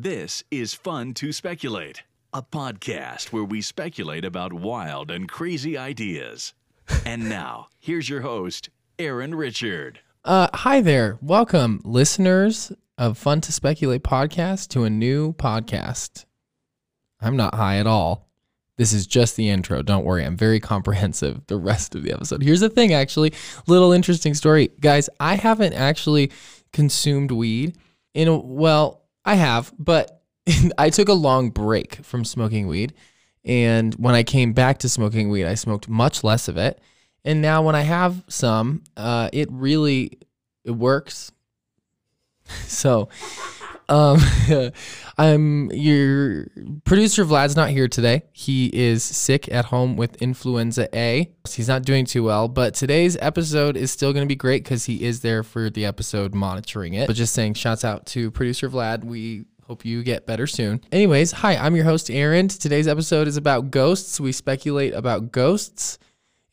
This is Fun to Speculate, a podcast where we speculate about wild and crazy ideas. And now, here's your host, Aaron Richard. Uh, hi there. Welcome, listeners of Fun to Speculate podcast, to a new podcast. I'm not high at all. This is just the intro. Don't worry. I'm very comprehensive the rest of the episode. Here's the thing, actually. Little interesting story. Guys, I haven't actually consumed weed in a, well, I have, but I took a long break from smoking weed. And when I came back to smoking weed, I smoked much less of it. And now when I have some, uh, it really it works. so, um, I'm your producer Vlad's not here today. He is sick at home with influenza A. He's not doing too well, but today's episode is still going to be great because he is there for the episode monitoring it. But just saying, shouts out to producer Vlad. We Hope you get better soon. Anyways, hi, I'm your host, Aaron. Today's episode is about ghosts. We speculate about ghosts,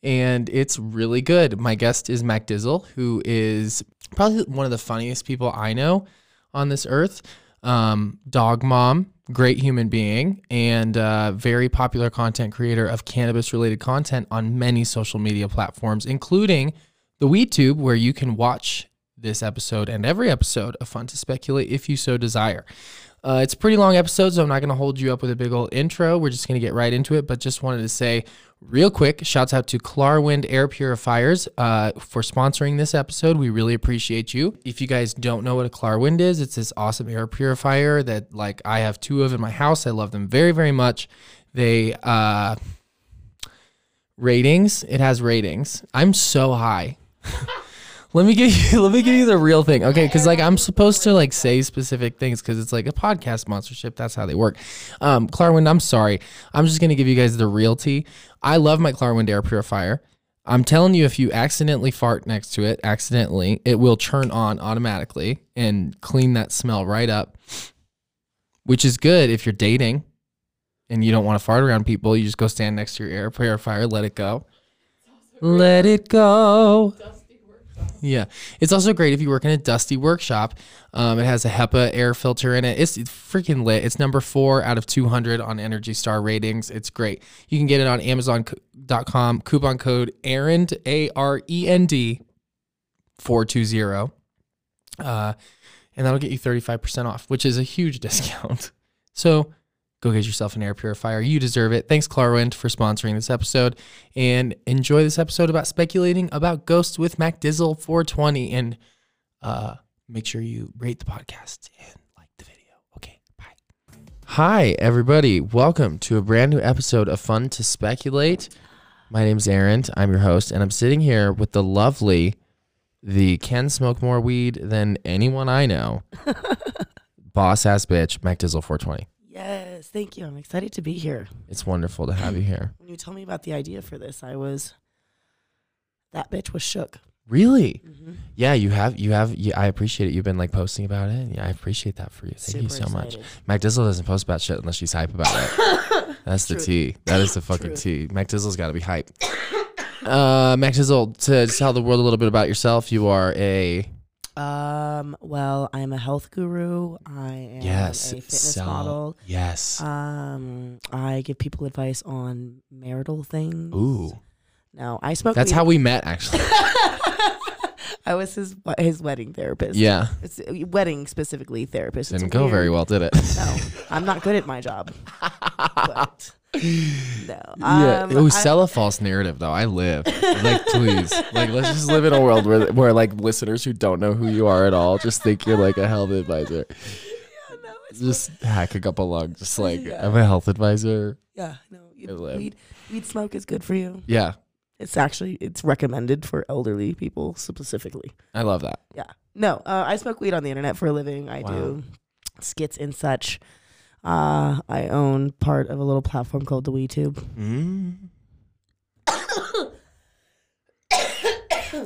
and it's really good. My guest is Mac Dizzle, who is probably one of the funniest people I know on this earth. Um, dog mom, great human being, and uh, very popular content creator of cannabis related content on many social media platforms, including the WeedTube, where you can watch this episode and every episode of Fun to Speculate if you so desire. Uh, it's a pretty long episode, so I'm not going to hold you up with a big old intro. We're just going to get right into it, but just wanted to say real quick shouts out to Klarwind Air Purifiers uh, for sponsoring this episode. We really appreciate you. If you guys don't know what a Klarwind is, it's this awesome air purifier that, like, I have two of in my house. I love them very, very much. They, uh, ratings, it has ratings. I'm so high. Let me give you let me give you the real thing. Okay, cuz like I'm supposed to like say specific things cuz it's like a podcast sponsorship. That's how they work. Um Klarwind, I'm sorry. I'm just going to give you guys the realty. I love my Klarwind air purifier. I'm telling you if you accidentally fart next to it, accidentally, it will turn on automatically and clean that smell right up. Which is good if you're dating and you don't want to fart around people, you just go stand next to your air purifier, let it go. Let it go. Yeah, it's also great if you work in a dusty workshop. Um, it has a HEPA air filter in it. It's, it's freaking lit. It's number four out of 200 on Energy Star ratings. It's great. You can get it on Amazon.com. Coupon code AREND A R E N D four two zero, uh, and that'll get you 35% off, which is a huge discount. So go get yourself an air purifier. You deserve it. Thanks, Klarwind, for sponsoring this episode. And enjoy this episode about speculating about ghosts with Mac Dizzle 420. And uh, make sure you rate the podcast and like the video. Okay, bye. Hi, everybody. Welcome to a brand new episode of Fun to Speculate. My name's Aaron. I'm your host, and I'm sitting here with the lovely, the can smoke more weed than anyone I know, boss ass bitch, Mac Dizzle 420. Yes, thank you. I'm excited to be here. It's wonderful to have you here. When you told me about the idea for this, I was that bitch was shook. Really? Mm-hmm. Yeah, you have you have you, I appreciate it. You've been like posting about it. Yeah, I appreciate that for you. Thank you so much. Mac Dizzle doesn't post about shit unless she's hype about it. That's the tea. That is the fucking tea. Mac Dizzle's got to be hype. Uh, Mac Dizzle, to tell the world a little bit about yourself, you are a Um, well, I'm a health guru. I am yes, a fitness sell- model. Yes. Um, I give people advice on marital things. Ooh, No, I smoke. that's how we met, actually. I was his his wedding therapist. yeah, It's uh, wedding specifically therapist. It's didn't go very well, did it? No, I'm not good at my job. But no. Yeah. Um, Ooh, I- sell a false narrative though. I live. Like, please. Like, let's just live in a world where where like listeners who don't know who you are at all just think you're like a health advisor. Yeah, no, Just hack a lung. Just like Yeah. I'm a health advisor. Yeah, no, weed weed smoke is good for you. Yeah, It's actually it's recommended for elderly people specifically. I love that. Yeah. No, uh, I smoke weed on the internet for a living. I Wow. do skits and such. Uh, I own part of a little platform called the WeedTube. Mm.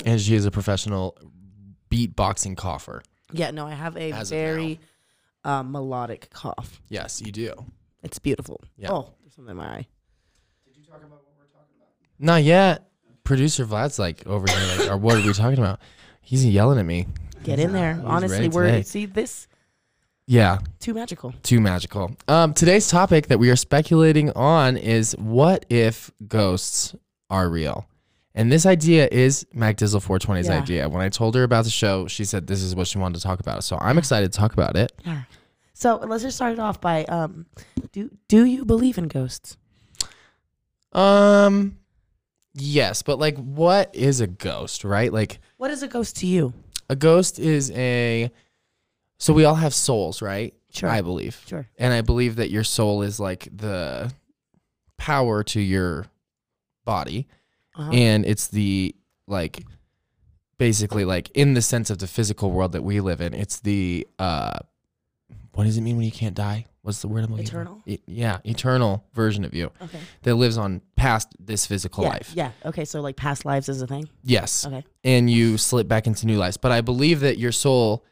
and she is a professional beatboxing cougher. Yeah, no, I have a As very uh, melodic cough. Yes, you do. It's beautiful. Yeah. Oh, there's something in my eye. Did you talk about what we're talking about? Not yet. Producer Vlad's like over here, like, or what are we talking about? He's yelling at me. Get in there. Honestly, we're today. see this. Yeah, Too magical. too magical. Um, today's topic that we are speculating on is what if ghosts are real? And this idea is Mac Dizzle 420's Yeah. idea. When I told her about the show, she said this is what she wanted to talk about. So I'm excited to talk about it. Yeah. So let's just start it off by um, do do you believe in ghosts? Um, yes, but like, what is a ghost, right? Like, What is a ghost to you? a ghost is a. So we all have souls, right? Sure. I believe. Sure. And I believe that your soul is like the power to your body. Uh-huh. And it's the like basically like in the sense of the physical world that we live in, it's the uh what does it mean when you can't die? What's the word I'm looking? Eternal? E- yeah, eternal version of you okay. that lives on past this physical yeah. life. Yeah. Okay. So like past lives is a thing. Yes. Okay. And you slip back into new lives. But I believe that your soul,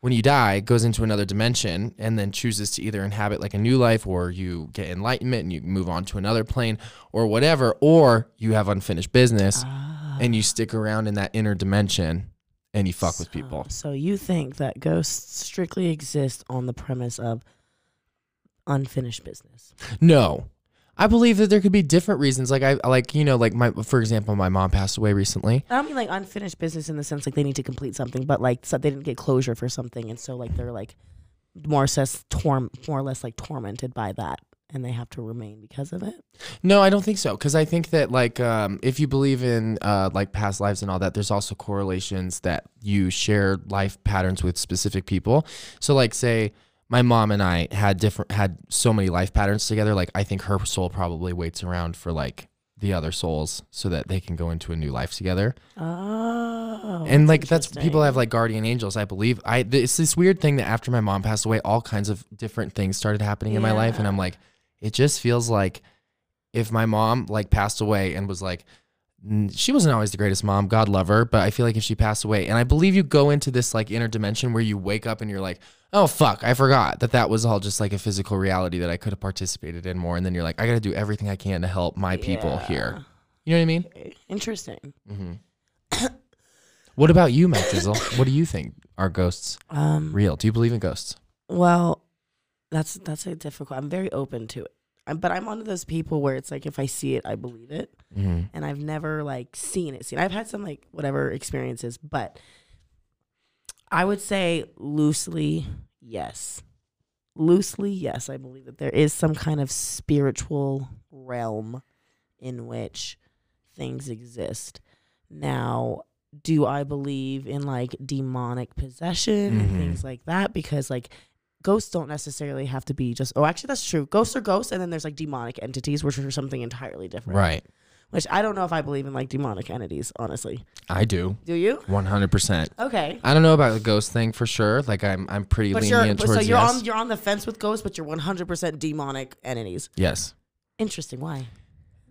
when you die, it goes into another dimension and then chooses to either inhabit like a new life or you get enlightenment and you move on to another plane or whatever, or you have unfinished business Ah. and you stick around in that inner dimension and you fuck with people. So you think that ghosts strictly exist on the premise of unfinished business? No. I believe that there could be different reasons. Like I like, you know, like my for example, my mom passed away recently. I don't mean like unfinished business in the sense like they need to complete something, but like so they didn't get closure for something, and so like they're like more or less torm more or less like tormented by that, and they have to remain because of it. No, I don't think so. Because I think that like um, if you believe in uh, like past lives and all that, there's also correlations that you share life patterns with specific people. So like say my mom and I had different had so many life patterns together. Like I think her soul probably waits around for like the other souls so that they can go into a new life together. Oh, and like that's people have like guardian angels. I believe I it's this weird thing that after my mom passed away, all kinds of different things started happening in my life, and I'm like, it just feels like if my mom like passed away and was like she wasn't always the greatest mom god love her but i feel like if she passed away and i believe you go into this like inner dimension where you wake up and you're like oh fuck i forgot that that was all just like a physical reality that i could have participated in more and then you're like i gotta do everything i can to help my people here you know what i mean. Interesting. what about you Mac Dizzle what do you think are ghosts Um, real do you believe in ghosts Well, that's that's a difficult. I'm very open to it, I'm, but I'm one of those people where it's like if I see it, I believe it, mm-hmm. and I've never like seen it. Seen. I've had some like whatever experiences, but I would say loosely yes, loosely yes. I believe that there is some kind of spiritual realm in which things exist. Now, do I believe in like demonic possession and Mhm. things like that? Because like ghosts don't necessarily have to be just oh actually that's true. Ghosts are ghosts and then there's like demonic entities which are something entirely different. right Which I don't know if I believe in like demonic entities, honestly. i do Do you? 100% Okay. I don't know about the ghost thing for sure. Like I'm, I'm pretty But lenient but so you're yes. on you're on the fence with ghosts, but you're 100% demonic entities. yes. Interesting. Why?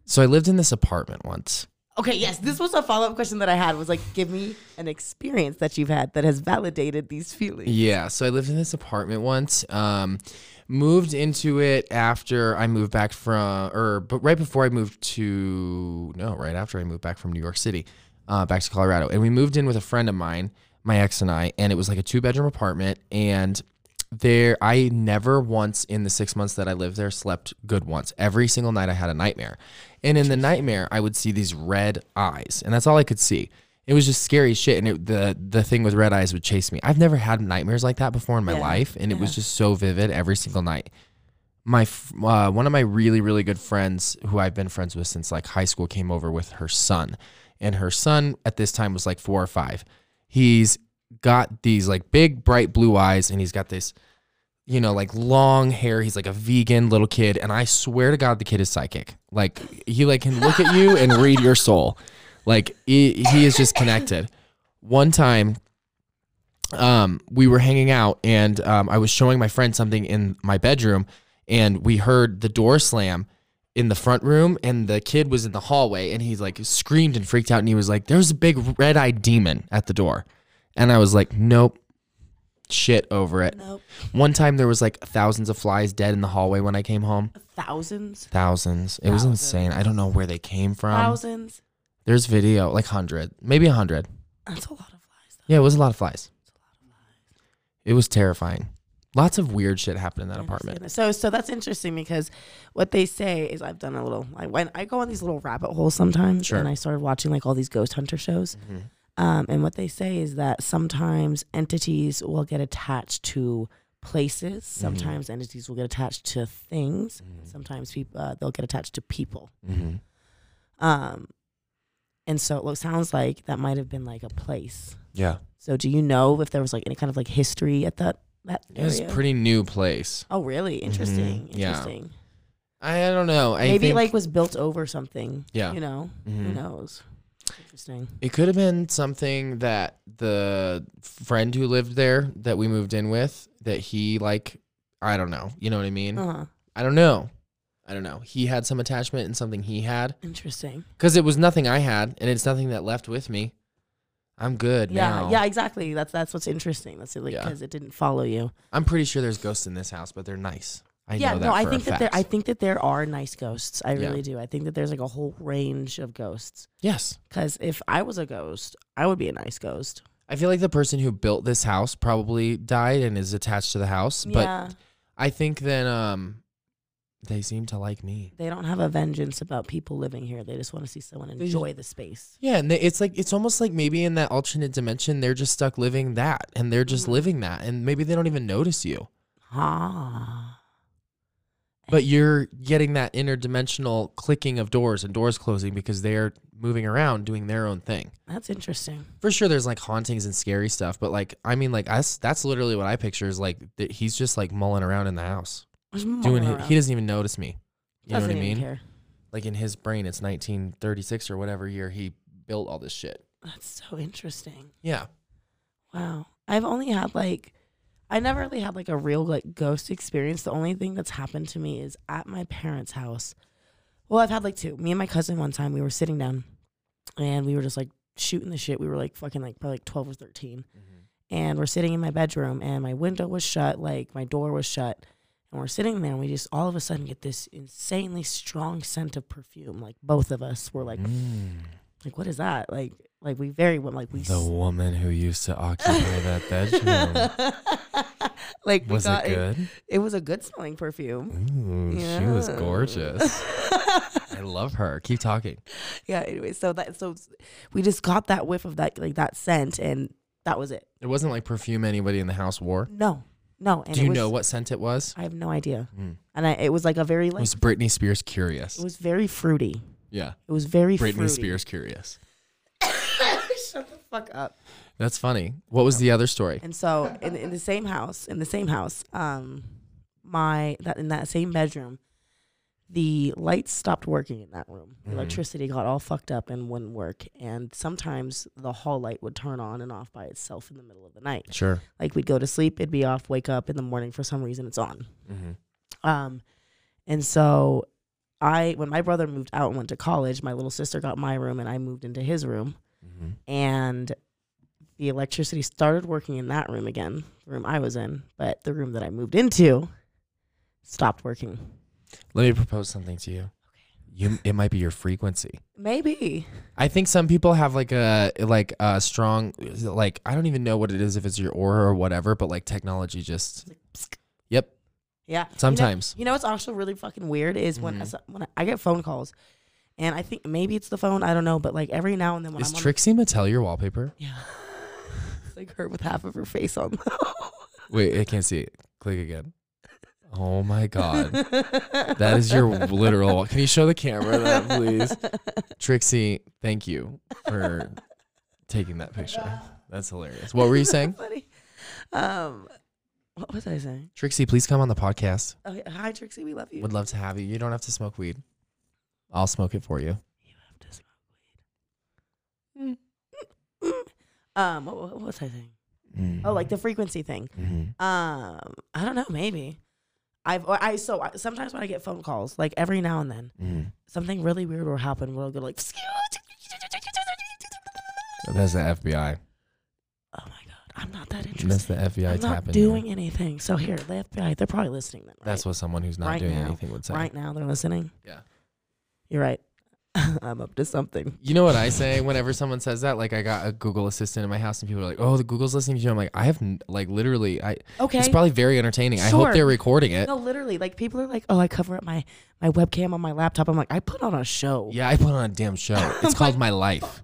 So I lived in this apartment once. Okay, yes, this was a follow up question that I had. Was like, give me an experience that you've had that has validated these feelings. Yeah. So I lived in this apartment once. Um, moved into it after I moved back from, or but right before I moved to, no, right after I moved back from New York City, uh, back to Colorado, and we moved in with a friend of mine, my ex and I, and it was like a two bedroom apartment, and there I never once in the six months that I lived there slept good once. Every single night I had a nightmare. And in the nightmare I would see these red eyes. And that's all I could see. It was just scary shit. And it, the the thing with red eyes would chase me. I've never had nightmares like that before in my Yeah, life. And it was just so vivid every single night. My f- uh, one of my really really good friends who I've been friends with since like high school came over with her son, and her son at this time was like four or five. He's got these like big bright blue eyes, and he's got this you know, like long hair. He's like a vegan little kid, and I swear to God, the kid is psychic. Like he like can look at you and read your soul. Like he, he is just connected. One time, um, we were hanging out, and um, I was showing my friend something in my bedroom, and we heard the door slam in the front room, and the kid was in the hallway, and he's like screamed and freaked out, and he was like, "There's a big red-eyed demon at the door," and I was like, "Nope." Shit over it. Nope. One time there was like thousands of flies dead in the hallway when I came home. Thousands. Thousands. It was Thousands. insane. I don't know where they came from. Thousands. There's video, like hundred, maybe a hundred. That's a lot of flies. Yeah, it was a lot of flies. It was terrifying. Lots of weird shit happened in that I apartment. understand. So so that's interesting because what they say is I've done a little I went I go on these little rabbit holes sometimes Sure. and I started watching like all these ghost hunter shows. Mm-hmm. Um, and what they say is that sometimes entities will get attached to places. Mm-hmm. Sometimes entities will get attached to things. Sometimes people uh, they'll get attached to people. Mm-hmm. Um, and so it looks, sounds like that might have been like a place. Yeah. So do you know if there was like any kind of like history at that that It was a area? pretty new place. oh, really? Interesting. Mhm. Yeah. Interesting. I, I don't know. I Maybe think like was built over something. Yeah. You know. Who Mhm. knows? Interesting. It could have been something that the friend who lived there that we moved in with that he like I don't know. You know what I mean? Uh huh. I don't know. I don't know. He had some attachment in something he had Interesting. cuz it was nothing I had and it's nothing that left with me. I'm good Yeah. now. Yeah. Exactly. That's that's what's interesting. That's it, like Yeah. because it didn't follow you. I'm pretty sure there's ghosts in this house, but they're nice. I yeah. no, I think that there. I think that there are nice ghosts. I Yeah. really do. I think that there's like a whole range of ghosts. Yes. Because if I was a ghost, I would be a nice ghost. I feel like the person who built this house probably died and is attached to the house, yeah. but. I think then um they seem to like me. They don't have a vengeance about people living here. They just want to see someone enjoy the space. Yeah, and they, it's like it's almost like maybe in that alternate dimension they're just stuck living that and they're just Mhm. living that and maybe they don't even notice you. Ah. But you're getting that interdimensional clicking of doors and doors closing because they're moving around doing their own thing. That's interesting. For sure there's like hauntings and scary stuff, but like I mean like us that's literally what I picture is like that he's just like mulling around in the house. Doing around. he doesn't even notice me. You Doesn't know what I mean? care. Like in his brain it's 1936 or whatever year he built all this shit. That's so interesting. Yeah. Wow. I've only had like I never really had like a real like ghost experience. The only thing that's happened to me is at my parents' house. Well, I've had like two. Me and my cousin one time we were sitting down and we were just like shooting the shit. We were like fucking like probably like 12 or 13. And we're sitting in my bedroom and my window was shut, like my door was shut. And we're sitting there and we just all of a sudden get this insanely strong scent of perfume. Like both of us were like Mm. Like what is that? Like like we very well like we The woman who used to occupy that bedroom. like we Was it good? It was a good smelling perfume. Ooh, she was gorgeous. I love her. Keep talking. yeah. Anyway, so that so we just got that whiff of that like that scent, and that was it. It wasn't like perfume anybody in the house wore. No, no. And Do you was, know what scent it was? I have no idea. Mm. And I, it was like a very like Was Britney Spears curious? it was very fruity. Yeah. It was very Britney fruity. Spears curious. Shut the fuck up. That's funny. What was the other story? And so in in the same house, in the same house, um, my that in that same bedroom, the lights stopped working in that room. Mhm. Electricity got all fucked up and wouldn't work. And sometimes the hall light would turn on and off by itself in the middle of the night. Sure. Like we'd go to sleep, it'd be off, wake up in the morning for some reason it's on. Mm-hmm. Um, and so I, when my brother moved out and went to college, my little sister got my room and I moved into his room. Mm-hmm. And the electricity started working in that room again, the room I was in, but the room that I moved into stopped working. Let me propose something to you. Okay. You, it might be your frequency. Maybe. I think some people have like a like a strong like I don't even know what it is if it's your aura or whatever, but like technology just. Yep. Yeah. You know- Sometimes. You know, what's also really fucking weird is when Mhm. when I, I get phone calls, and I think maybe it's the phone. I don't know, but like every now and then when Is I'm on, Trixie Mattel your wallpaper? yeah, it's like her with half of her face on. Wait, I can't see it. Click again. Oh my god. That is your literal. Can you show the camera that, please? Trixie, thank you for taking that picture. That's hilarious. What were you saying? Um, what was I saying? Trixie, please come on the podcast. Hi Trixie, we love you. Would love to have you. You don't have to smoke weed. I'll smoke it for you. You have to smoke weed. Um, what, what was I saying? Oh, like the frequency thing. Mhm. Um, I don't know. Maybe I've or I so I, sometimes when I get phone calls, like every now and then, Mhm. something really weird will happen. Where I'll go like, That's the FBI. oh my god, I'm not that interested. That's the FBI I'm not tapping. doing you. anything. So here, the FBI, they're probably listening then. Right? That's what someone who's not Right doing now. anything would say. right now they're listening. Yeah. You're right. I'm up to something. You know what I say whenever someone says that? Like I got a Google Assistant in my house, and people are like, "Oh, the Google's listening to you." I'm like, I have n- like literally, I. Okay. It's probably very entertaining. I hope they're recording it. No, literally, like people are like, "Oh, I cover up my my webcam on my laptop." I'm like, I put on a show. Yeah, I put on a damn show. It's called My Life.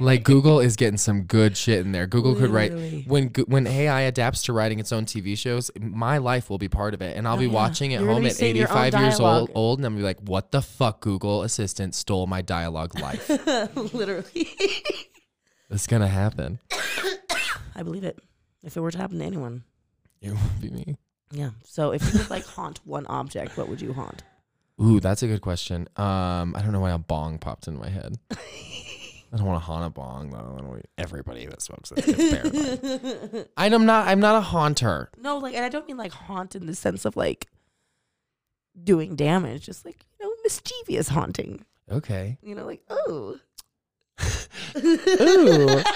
Like Google is getting some good shit in there. Google could write when when AI adapts to writing its own TV shows. My life will be part of it, and I'll Oh, be yeah. watching at You're home at seeing your own 85 years old, old, and I'm be like, "What the fuck? Google Assistant stole my dialogue life." literally. it's gonna happen. I believe it. If it were to happen to anyone. It would be me. Yeah. So if you could like haunt one object, what would you haunt? Ooh, that's a good question. Um, I don't know why a bong popped in my head. I don't want to haunt a bong though. I don't want everybody that smokes it gets paranoid. I'm not. I'm not a haunter. No, like, and I don't mean like haunt in the sense of like doing damage, just like you know, mischievous haunting. Okay. You know, like oh, Ooh.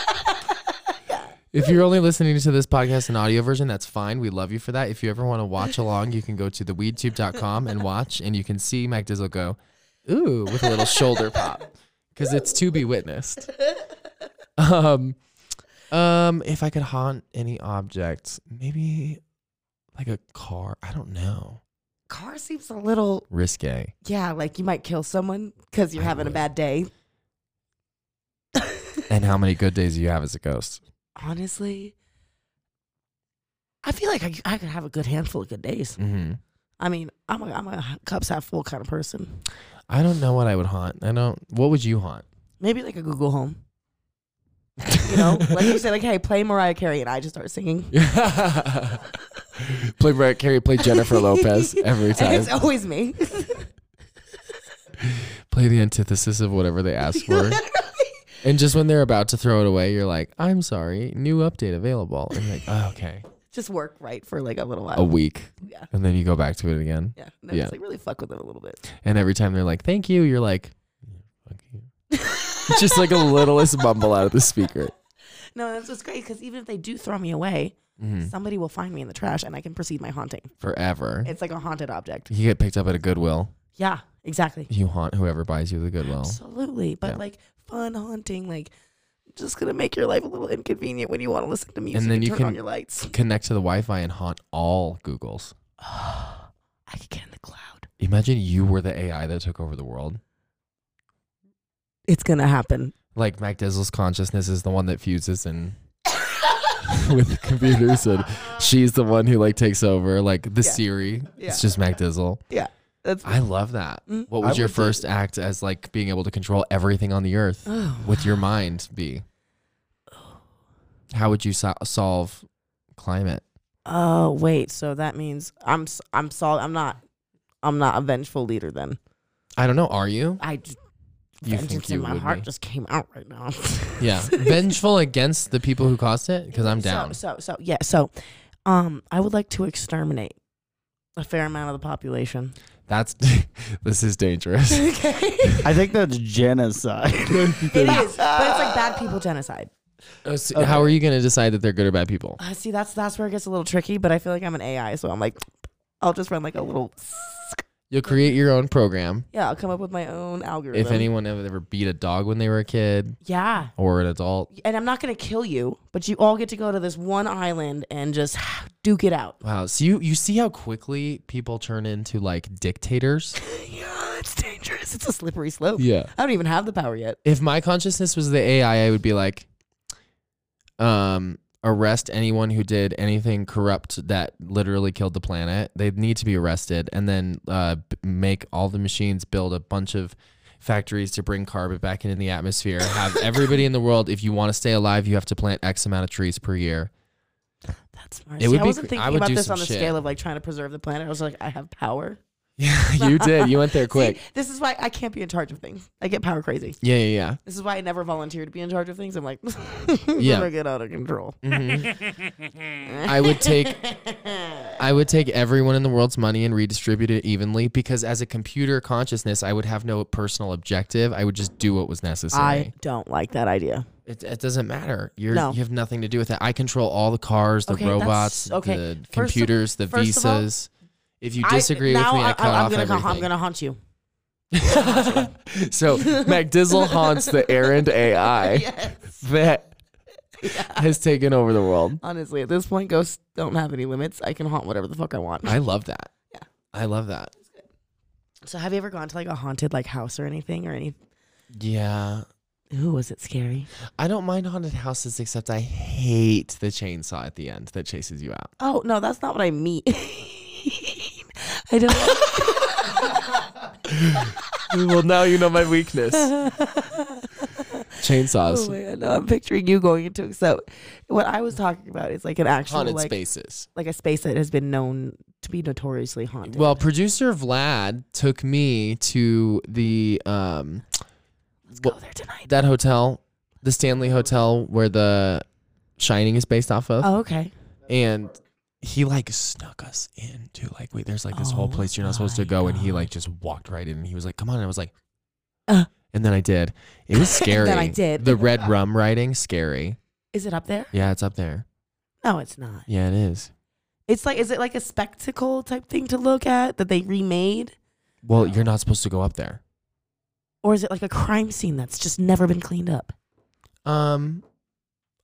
If you're only listening to this podcast in audio version, that's fine. We love you for that. If you ever want to watch along, you can go to theweedtube.com and watch, and you can see Mac Dizzle go, ooh, with a little shoulder pop, because it's to be witnessed. Um, um, if I could haunt any object, maybe like a car. I don't know. car seems a little Risque. yeah, like you might kill someone because you're I having a would. bad day. And how many good days do you have as a ghost? Honestly, I feel like I, I could have a good handful of good days. hmm I mean, I'm a, I'm a cups half full kind of person. I don't know what I would haunt. I don't. What would you haunt? Maybe like a Google Home. You know, like you say, like, hey, play Mariah Carey, and I just start singing. play Mariah Carey, play Jennifer Lopez every time. it's always me. Play the antithesis of whatever they ask for. and just when they're about to throw it away, you're like, I'm sorry, new update available. And you're like, oh, okay. Just work right for like a little while. A week. Yeah. And then you go back to it again. Yeah. And then Yeah. just like really fuck with them a little bit. And every time they're like, thank you, you're like, fuck you. just like a littlest mumble out of the speaker. No, that's what's great because even if they do throw me away, Mhm. somebody will find me in the trash and I can proceed my haunting. Forever. It's like a haunted object. You get picked up at a Goodwill. Yeah, exactly. You haunt whoever buys you the Goodwill. Absolutely. But Yeah. like fun haunting, like just gonna make your life a little inconvenient when you want to listen to music and, then you turn can- on your lights. Connect to the Wi Fi and haunt all Googles. I could get in the cloud. Imagine you were the AI that took over the world. It's gonna happen. Like Mac Dizzle's consciousness is the one that fuses and with the computers and she's the one who like takes over like the Yeah. Siri. Yeah. It's just Mac Dizzle. Yeah. That's I love that. Mm. What I would your would do- first act as like being able to control everything on the earth oh, with your mind be? How would you so- solve climate? Oh wait, so that means I'm I'm sol- I'm not I'm not a vengeful leader then. I don't know. Are you? I just You vengeance think in you my would heart be? just came out right now. Yeah. Vengeful against the people who caused it? Because I'm So- down. So, so yeah, so um I would like to exterminate a fair amount of the population. That's this is dangerous. okay. I think that's genocide. it is, but it's like bad people genocide. Oh, so How are you going to decide that they're good or bad people? Uh, see, that's that's where it gets a little tricky. But I feel like I'm an AI, so I'm like, I'll just run like a little. You'll create your own program. Yeah, I'll come up with my own algorithm. If anyone ever, ever beat a dog when they were a kid Yeah, or an adult, and I'm not gonna kill you, but you all get to go to this one island and just duke it out. wow. So you you see how quickly people turn into like dictators. yeah, it's dangerous. It's a slippery slope. Yeah. I don't even have the power yet. If my consciousness was the AI, I would be like, um, arrest anyone who did anything corrupt that literally killed the planet. They need to be arrested, and then uh, make all the machines build a bunch of factories to bring carbon back into the atmosphere. Have everybody in the world, if you want to stay alive, you have to plant X amount of trees per year. That's smart. It See, would I wasn't I thinking would about this on the shit. scale of like trying to preserve the planet. I was like, I have power. Yeah, you did. You went there quick. See, this is why I can't be in charge of things. I get power crazy. Yeah, yeah, yeah. This is why I never volunteer to be in charge of things. I'm like, Yeah. yeah, get out of control. yeah. hmm I would take I would take everyone in the world's money and redistribute it evenly because as a computer consciousness, I would have no personal objective. I would just do what was necessary. I don't like that idea. it, it doesn't matter. You're No. you have nothing to do with it. I control all the cars, the Okay, robots, okay. the First computers, the of all, visas. If you I- disagree with me, I, I, cut I'm off gonna everything. I'm gonna haunt you. so MacDizzle haunts the Aaron AI yes. that has taken over the world. Honestly, at this point, ghosts don't have any limits. I can haunt whatever the fuck I want. I love that. Yeah. I love that. So, have you ever gone to like a haunted like house or anything or any? Yeah. Ooh, was it scary? I don't mind haunted houses, except I hate the chainsaw at the end that chases you out. Oh no, that's not what I mean. I don't. well, now you know my weakness. Chainsaws. Oh my god, no, I'm picturing you going into so. What I was talking about is like an actual haunted like spaces. like a space that has been known to be notoriously haunted. Well, producer Vlad took me to the um let's go there tonight. that hotel, the Stanley Hotel where the Shining is based off of. Oh, okay. and he like snuck us into like wait there's like this whole Oh place you're not supposed to my go and he like just walked right in and he was like come on and I was like Uh. and then I did it was scary I did. the red rum writing scary Is it up there? yeah it's up there No, it's not. yeah it is It's like, is it like a spectacle type thing to look at that they remade, well you're not supposed to go up there or is it like a crime scene that's just never been cleaned up? um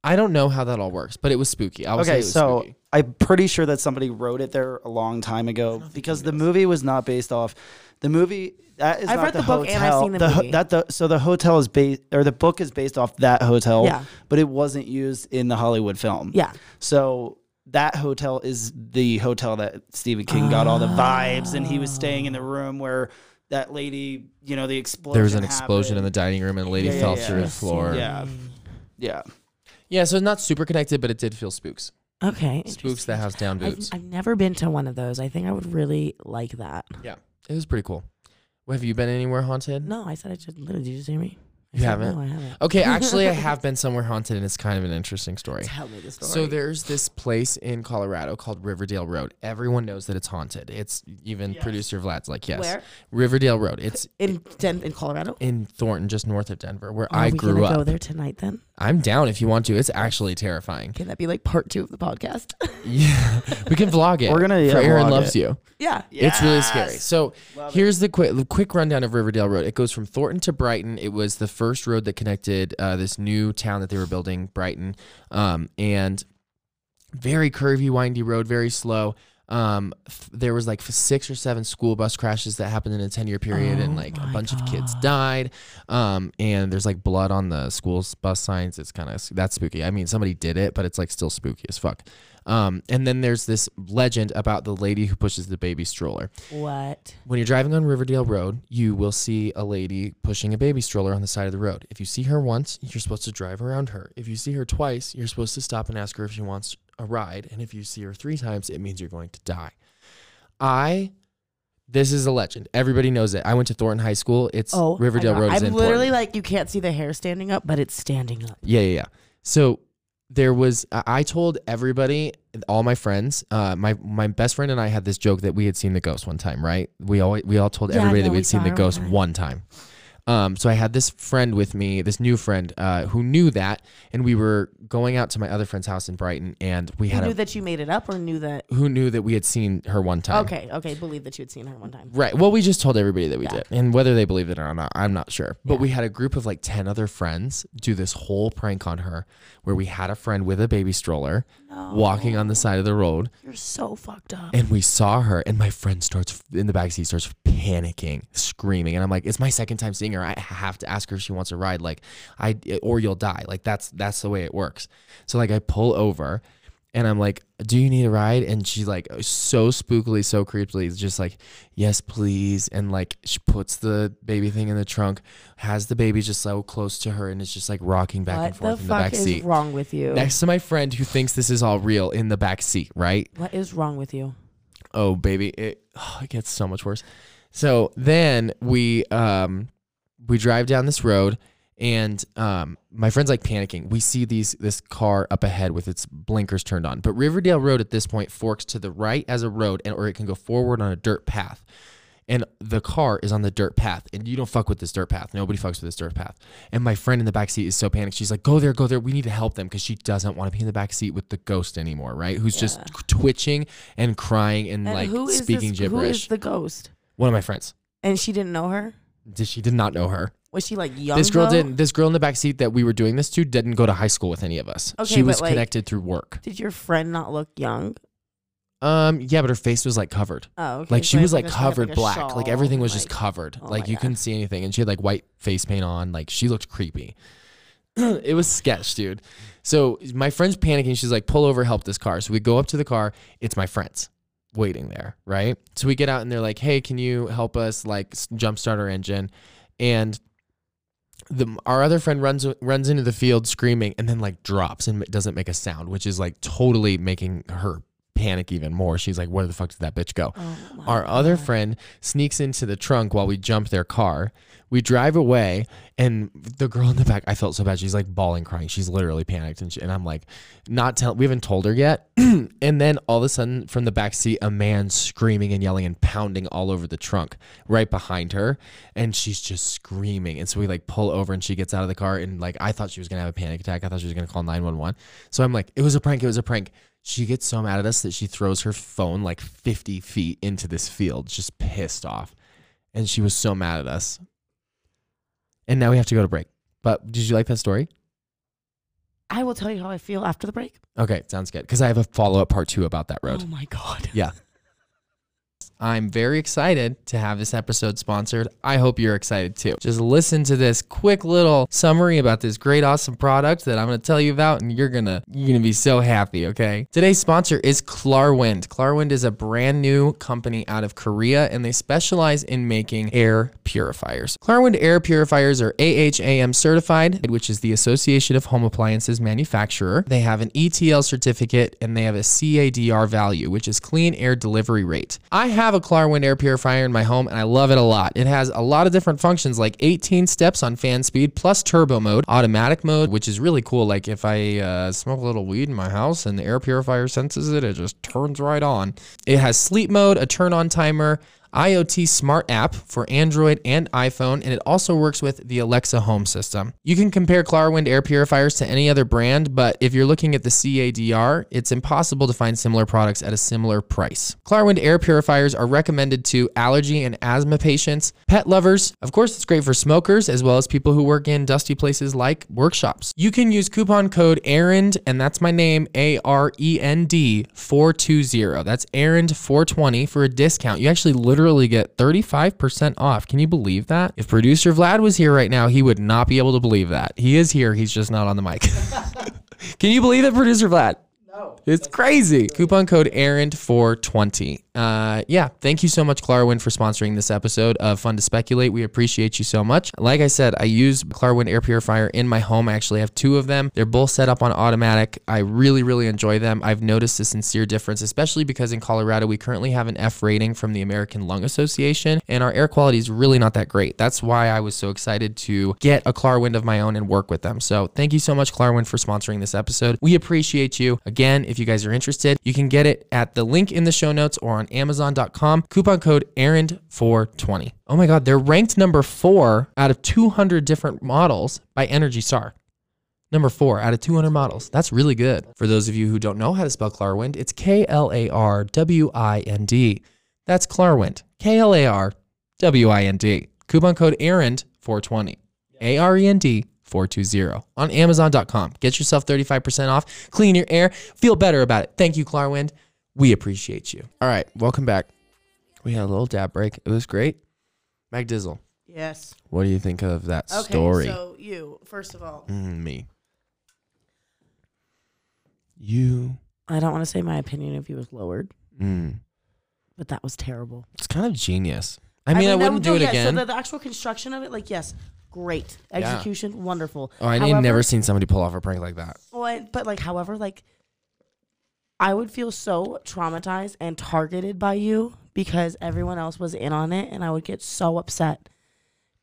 I don't know how that all works but it was spooky I would say Okay, so spooky. I'm pretty sure that somebody wrote it there a long time ago because the movie was not based off the movie. That is I've not read the, the book hotel. and I've seen the ho- movie. that the so the hotel is based or the book is based off that hotel. Yeah. but it wasn't used in the Hollywood film. Yeah. So that hotel is the hotel that Stephen King got all the vibes, and he was staying in the room where that lady, you know, the explosion. there was an explosion in the dining room and a lady Yeah, yeah, fell yeah. through the floor Yeah. Yeah. Yeah so not super connected but it did feel spooks Okay. spooks that house down I've, boots I've never been to one of those. I think I would really like that. Yeah, it was pretty cool well, have you been anywhere haunted No, I said I just literally. Did you just hear me? I You said haven't? No, I haven't. Okay, actually, I have been somewhere haunted, and it's kind of an interesting story. Tell me the story. So there's this place in Colorado called Riverdale Road. Everyone knows that it's haunted. It's even producer Vlad's like, yes, Where? Riverdale Road. It's in Den- in Colorado. in Thornton, just north of Denver, where Are I we grew gonna up. Go there tonight then. I'm down if you want to. It's actually terrifying. Can that be like part two of the podcast? Yeah, we can vlog it. We're gonna, yeah, for Aaron vlog loves it. you. yeah. It's really scary. Yes. So Love it. here's the quick quick rundown of Riverdale Road. It goes from Thornton to Brighton. It was the first road that connected uh, this new town that they were building, Brighton, um, and very curvy, windy road, very slow. Um, th- there was like six or seven school bus crashes that happened in a ten year period, and Oh like a bunch of kids died. Um, and there's like blood on the school's bus signs. It's kind of that's spooky. I mean, somebody did it, but it's like still spooky as fuck. Um, and then there's this legend about the lady who pushes the baby stroller. What? When you're driving on Riverdale Road, you will see a lady pushing a baby stroller on the side of the road. If you see her once, you're supposed to drive around her. If you see her twice, you're supposed to stop and ask her if she wants a ride. And if you see her three times, it means you're going to die. I, this is a legend. Everybody knows it. I went to Thornton High School. It's Oh, Riverdale Road. I'm literally like you can't see the hair standing up, but it's standing up. Yeah, yeah, yeah. So there was I told everybody, all my friends, uh, my my best friend and I had this joke that we had seen the ghost one time, right? We all we all told Yeah, everybody know, that we we had seen the her one ghost time. one time. Um, so I had this friend with me, this new friend, uh, who knew that, and we were going out to my other friend's house in Brighton, and we You had knew a that you made it up, or knew that? who knew that we had seen her one time. Okay, okay, believe that you had seen her one time. Right. Well, we just told everybody that we Yeah. did. And whether they believed it or not, I'm not sure. But Yeah. we had a group of like 10 other friends do this whole prank on her where we had a friend with a baby stroller walking on the side of the road You're so fucked up. and we saw her and my friend starts in the backseat starts panicking, screaming. And I'm like, it's my second time seeing her. I have to ask her if she wants a ride. Like I, or you'll die. Like that's, that's the way it works. So like I pull over and I'm like, do you need a ride? And she's like, so spookily, so creepily, just like, yes, please. And like, she puts the baby thing in the trunk, has the baby just so close to her, and it's just like rocking back what and forth the in the fuck back is seat. wrong with you? Next to my friend who thinks this is all real in the back seat, right? What is wrong with you? oh baby it, oh, it gets so much worse so then we um we drive down this road and um my friend's like panicking. We see these this car up ahead with its blinkers turned on but riverdale road at this point forks to the right as a road and or it can go forward on a dirt path. And the car is on the dirt path and you don't fuck with this dirt path. Nobody fucks with this dirt path. And my friend in the back seat is so panicked. She's like go there go there. We need to help them because she doesn't want to be in the back seat with the ghost anymore right? Who's just twitching and crying and, And like speaking this, gibberish. Who is the ghost? one of my friends. And she didn't know her. Did- She did not know her. Was she like young? This girl though? didn't. This girl in the back seat that we were doing this to didn't go to high school with any of us. Okay, she was like- connected through work. Did your friend not look young? Um, yeah, but her face was like covered. Oh, okay. Like so she was like covered a black. shawl Like everything was and, just covered. oh like you God. couldn't see anything. And she had like white face paint on. Like she looked creepy. it was sketch, dude. So my friend's panicking. She's like, pull over, help this car. So we go up to the car. It's my friend's waiting there, right? So we get out and they're like, hey, can you help us like jumpstart our engine? And the our other friend runs runs into the field screaming and then like drops and doesn't make a sound, which is like totally making her panic even more. She's like, "Where the fuck did that bitch go?" Oh Our other friend sneaks into the trunk while we jump their car. We drive away, and the girl in the back, I felt so bad. She's like bawling, crying. She's literally panicked, and, she, and I'm like, not telling. We haven't told her yet. and then all of a sudden, from the back seat, a man screaming and yelling and pounding all over the trunk right behind her, and she's just screaming. And so we like pull over, and she gets out of the car, and like I thought she was gonna have a panic attack. I thought she was gonna call nine one one. So I'm like, it was a prank. It was a prank. She gets so mad at us that she throws her phone like 50 feet into this field, just pissed off. And she was so mad at us. And now we have to go to break. But did you like that story? I will tell you how I feel after the break. Okay, sounds good. Because I have a follow up part two about that road. Oh my god. Yeah. I'm very excited to have this episode sponsored. I hope you're excited too. Just listen to this quick little summary about this great awesome product that I'm going to tell you about and you're going to you're going to be so happy, okay? Today's sponsor is Klarwind. Klarwind is a brand new company out of Korea and they specialize in making air purifiers. Klarwind air purifiers are AHAM certified, which is the Association of Home Appliances Manufacturer. They have an ETL certificate and they have a CADR value, which is clean air delivery rate. I have a Klarwind air purifier in my home and I love it a lot. It has a lot of different functions like 18 steps on fan speed plus turbo mode, automatic mode, which is really cool. Like if I uh, smoke a little weed in my house and the air purifier senses it, it just turns right on. It has sleep mode, a turn on timer, IoT smart app for Android and iPhone, and it also works with the Alexa home system. You can compare Klarwind air purifiers to any other brand, but if you're looking at the CADR, it's impossible to find similar products at a similar price. Klarwind air purifiers are recommended to allergy and asthma patients, pet lovers. Of course, it's great for smokers as well as people who work in dusty places like workshops. You can use coupon code AREND, and that's my name, A R E N D 420. That's AREND 420 for a discount. You actually literally get 35% off. Can you believe that? If producer Vlad was here right now, he would not be able to believe that. He is here, he's just not on the mic. Can you believe it, producer Vlad? No. It's crazy. Coupon code AREND420. Uh, yeah, thank you so much, Klarwind, for sponsoring this episode of Fun to Speculate. We appreciate you so much. Like I said, I use Klarwind air purifier in my home. I actually have two of them. They're both set up on automatic. I really, really enjoy them. I've noticed a sincere difference, especially because in Colorado, we currently have an F rating from the American Lung Association, and our air quality is really not that great. That's why I was so excited to get a Klarwind of my own and work with them. So thank you so much, Klarwind, for sponsoring this episode. We appreciate you. Again, if you guys are interested, you can get it at the link in the show notes or on Amazon.com. Coupon code errand420. Oh my God, they're ranked number four out of 200 different models by Energy Star. Number four out of 200 models. That's really good. For those of you who don't know how to spell Klarwind, it's K L A R W I N D. That's Klarwind. K L A R W I N D. Coupon code AREND420. A R E N D 420 on Amazon.com. Get yourself 35% off. Clean your air. Feel better about it. Thank you, Klarwind. We appreciate you. All right, welcome back. We had a little dab break. It was great. Mac Dizzle, Yes. what do you think of that Okay. story? So you, first of all, Mm, me. You. I don't want to say my opinion if he was lowered, Mm. but that was terrible. It's kind of genius. I mean, I, no, wouldn't no, do it yeah, again. So the, the actual construction of it, like, yes, great execution, wonderful. oh, I ain't However- never seen somebody pull off a prank like that. Well, I- but like, however, like, I would feel so traumatized and targeted by you because everyone else was in on it, and I would get so upset,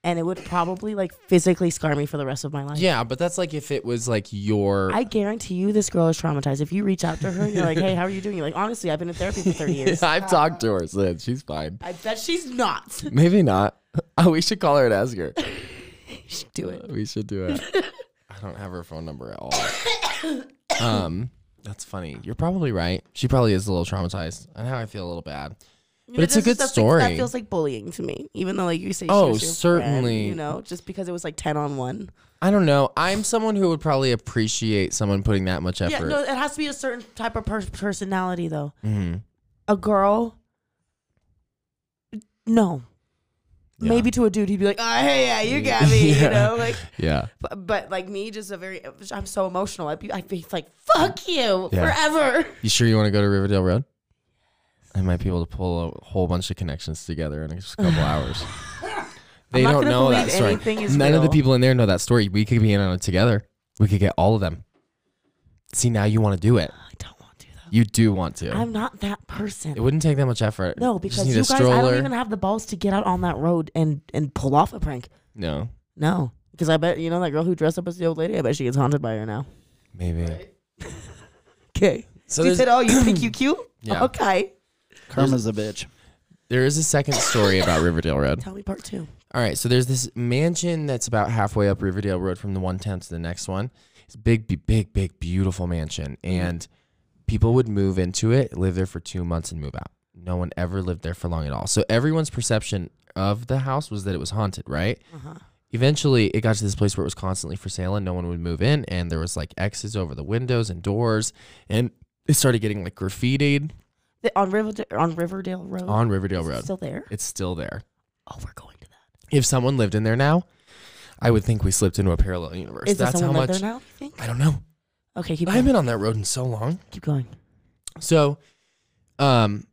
and it would probably like physically scar me for the rest of my life. Yeah, but that's like if it was like your. I guarantee you, this girl is traumatized. If you reach out to her, and you're like, "Hey, how are you doing?" You're like, "Honestly, I've been in therapy for 30 years." I've talked to her since. She's fine. I bet she's not. Maybe not. Oh, we should call her and ask her. Do it. We should do it. I don't have her phone number at all. Um, that's funny. You're probably right. She probably is a little traumatized. And how I feel a little bad. You But know, it's a good just, like, story. that feels like bullying to me, even though like you say, Oh, certainly. friend, you know, just because it was like ten on one. I don't know. I'm someone who would probably appreciate someone putting that much effort. Yeah, no, it has to be a certain type of per- personality though. hmm A girl, no. Yeah. Maybe to a dude, he'd be like, "Oh, hey, yeah, you got me," Yeah. you know, like. Yeah. But, but like me, just a very, I'm so emotional. I'd be, I'd be like, "Fuck you forever." You sure you want to go to Riverdale Road? I might be able to pull a whole bunch of connections together in just a couple hours. They don't know that story. None of the people in there know that story. We could be in on it together. We could get all of them. See, now you want to do it. I don't want to though. You do want to. I'm not that person. it wouldn't take that much effort. No, because just need you a guys, I don't even have the balls to get out on that road and and pull off a prank. no, No, because I bet you know that girl who dressed up as the old lady. I bet she gets haunted by her now. maybe. Okay. So So you said, "Oh, you think you cute?" Yeah. Okay. Karma's a bitch. there is a second story about Riverdale Road. Tell me part two. All right, so there's this mansion that's about halfway up Riverdale Road from the 110 to the next one. It's a big, big, big, big, beautiful mansion, mm-hmm. and people would move into it, live there for two months, and move out. No one ever lived there for long at all. So everyone's perception of the house was that it was haunted, right? Uh-huh. Eventually, it got to this place where it was constantly for sale, and no one would move in, and there was like X's over the windows and doors, and it started getting like graffitied The, on Riverdale on Riverdale Road. on Riverdale Is Road. Still there? It's still there. Oh, we're going to that. If someone lived in there now, I would think we slipped into a parallel universe. Is That's how someone much. there now? I don't know. Okay, keep I going. haven't been on that road in so long. keep going. So, um,